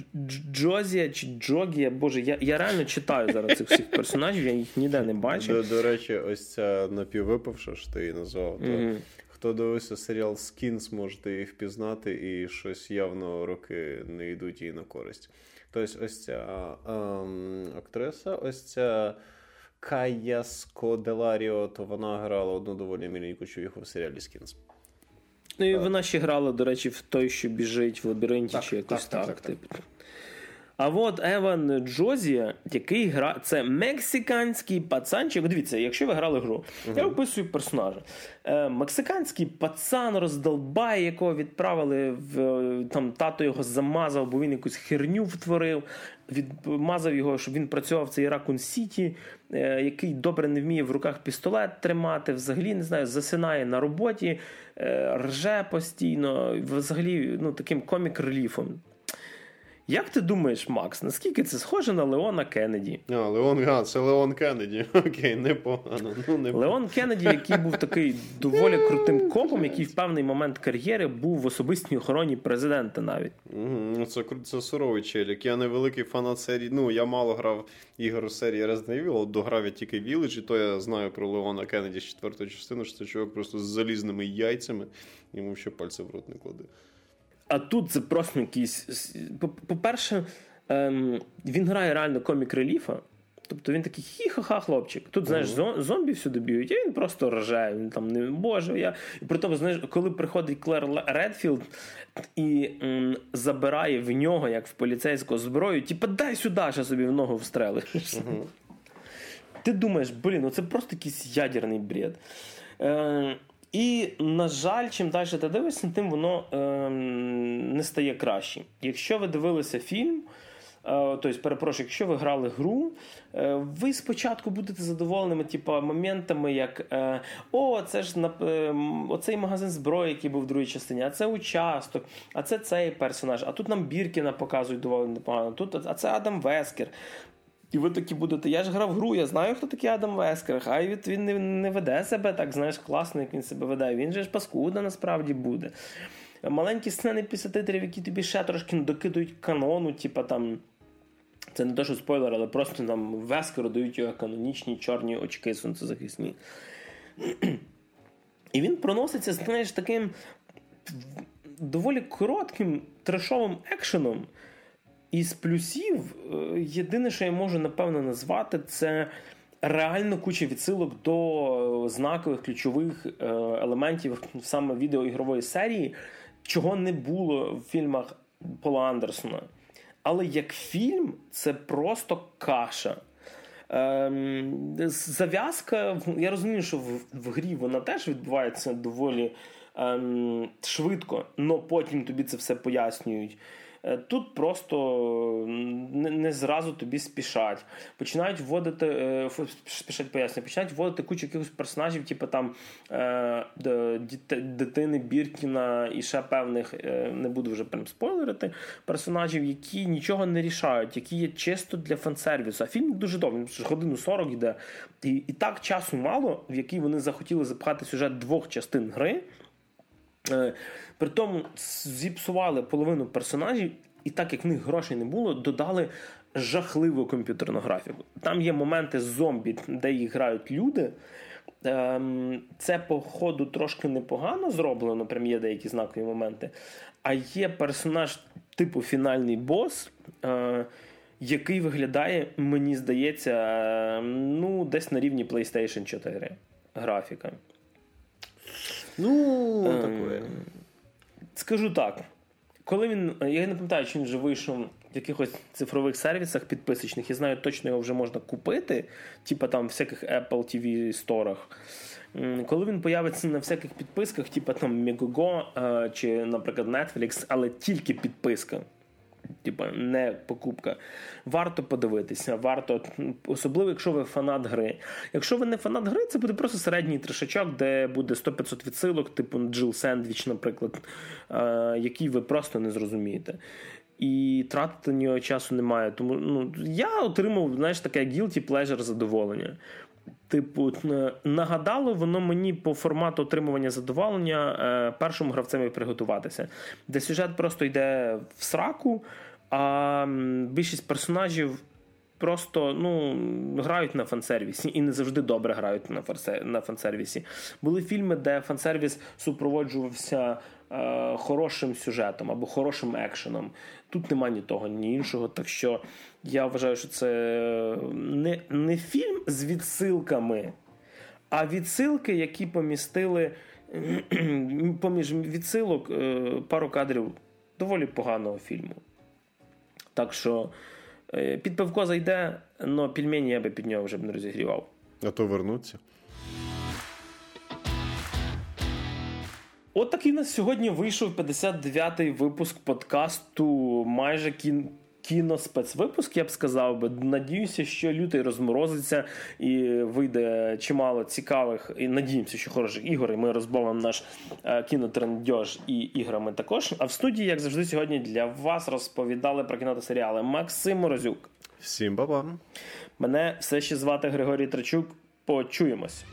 Джозія чи Джогія, Боже, я я реально читаю зараз цих всіх персонажів, я їх ніде не бачу.
До, до речі, ось ця напіввипивша, що ти її назвав. То mm-hmm. Хто дивився серіал Skins, можете її впізнати, і щось явно роки не йдуть їй на користь. Тобто, ось ця ем, актриса, ось ця. Кая Скоделаріо, то вона грала одну доволі міленьку човіху в серіалі Skins.
Ну і вона ще грала, до речі, в той, що біжить в лабіринті, так, чи якось так. так, так, так. А от Еван Джозія, який гра, це мексиканський пацанчик. Дивіться, якщо ви грали гру, uh-huh. я описую персонажа. Е, Мексиканський пацан роздолбає, якого відправили в там тато його замазав, бо він якусь херню втворив. Відмазав його, щоб він працював в цій Ракун Сіті, е, який добре не вміє в руках пістолет тримати. Взагалі не знаю, засинає на роботі, е, рже постійно, взагалі, ну таким комік-реліфом. Як ти думаєш, Макс, наскільки це схоже на Леона Кеннеді?
А, Леон, а, це Леон Кеннеді. Окей, непогано. Ну, не
Леон Кеннеді, який був такий доволі крутим копом, який в певний момент кар'єри був в особистій охороні президента навіть.
Угу, Це це суровий челік. Я не великий фанат серії. Ну, я мало грав ігор серії Resident Evil, дограв я тільки Village, і то я знаю про Леона Кеннеді з четвертої частини, що це чувак просто з залізними яйцями, йому ще пальці в рот не кладе.
А тут це просто якийсь. По-перше, ем, він грає реально comic relief а. Тобто він такий хі-ха-ха, хлопчик. Тут, знаєш, зомбі всюди б'ють, і він просто ржає. Він там не боже. я... І при тому, знаєш, коли приходить Клер Редфілд і м, забирає в нього, як в поліцейську зброю, типа дай сюди, що собі в ногу встрелиш. Ти думаєш, блін, ну це просто якийсь ядерний бред. Е, і, на жаль, чим далі ти дивишся, тим воно е, не стає краще. Якщо ви дивилися фільм, Тобто, перепрошую, якщо ви грали гру, ви спочатку будете задоволеними, типу, моментами, як о, це ж оцей магазин зброї, який був в другій частині, а це участок, а це цей персонаж, а тут нам Біркіна показують доволі непогано. Тут, А це Адам Вескер. І ви такі будете, я ж грав гру, я знаю, хто такий Адам Вескер. Хай він не, не веде себе так, знаєш, класно, як він себе веде. Він же ж паскуда насправді буде. Маленькі сцени після титрів, які тобі ще трошки докидують канону, типа там. Це не те, що спойлер, але просто нам Вескеру дають його канонічні чорні очки сонцезахисні. І він проноситься, знаєш, таким доволі коротким трешовим екшеном. Із плюсів, е, єдине, що я можу напевно назвати, це реально куча відсилок до знакових ключових е, елементів саме відеоігрової серії, чого не було в фільмах Пола Андерсона. Але як фільм, це просто каша. Ем, зав'язка, я розумію, що в, в грі вона теж відбувається доволі ем, швидко, але потім тобі це все пояснюють. Е, тут просто не зразу тобі спішать. Починають вводити, е, спішать пояснення, починають вводити кучу якихось персонажів, типу там е, дитини Біркіна і ще певних, не буду вже прям спойлерити, персонажів, які нічого не рішають, які є чисто для фан-сервісу. А фільм дуже довгий, годину 40 йде. І, і так часу мало, в який вони захотіли запхати сюжет двох частин гри. При тому зіпсували половину персонажів, і так як в них грошей не було, додали жахливу комп'ютерну графіку. Там є моменти з зомбі, де їх грають люди. Ем, це, по ходу, трошки непогано зроблено, прям є деякі знакові моменти. А є персонаж типу фінальний бос, е, який виглядає, мені здається, ну, десь на рівні PlayStation 4 графіка.
Ну, ем, таке.
Скажу так. Коли він. Я не пам'ятаю, чи він вже вийшов в якихось цифрових сервісах підписочних, я знаю, точно його вже можна купити, типа там всяких Apple TV сторах. Коли він появиться на всяких підписках, типа там Megogo чи, наприклад, Netflix, але тільки підписка типа не покупка. Варто подивитися, варто, особливо, якщо ви фанат гри. Якщо ви не фанат гри, це буде просто середній трешачок, де буде 100-500 відсилок, типу Джил Сендвіч, наприклад, який ви просто не зрозумієте. І тратити на нього часу немає. Тому ну, я отримав знаєш, таке guilty pleasure задоволення. Типу, нагадало воно мені по формату отримування задоволення е, першому гравцем приготуватися, де сюжет просто йде в сраку, а більшість персонажів просто ну, грають на фансервісі і не завжди добре грають на фансервісі. Були фільми, де фансервіс супроводжувався е, хорошим сюжетом або хорошим екшеном. Тут нема ні того, ні іншого. Так що я вважаю, що це не, не фільм з відсилками, а відсилки, які помістили поміж відсилок е, пару кадрів доволі поганого фільму. Так що е, під пивко зайде, але пельмені я би під нього вже б не розігрівав.
А то вернуться.
От такий у нас сьогодні вийшов 59-й випуск подкасту майже кін кіноспецвипуск, я б сказав би. Надіюся, що лютий розморозиться і вийде чимало цікавих. І надіємося, що хороших ігор. І Ми розбавимо наш е, кінотрендьож і іграми також. А в студії, як завжди, сьогодні для вас розповідали про кіно та серіали Максим Морозюк.
Всім баба.
Мене все ще звати Григорій Трачук. Почуємось.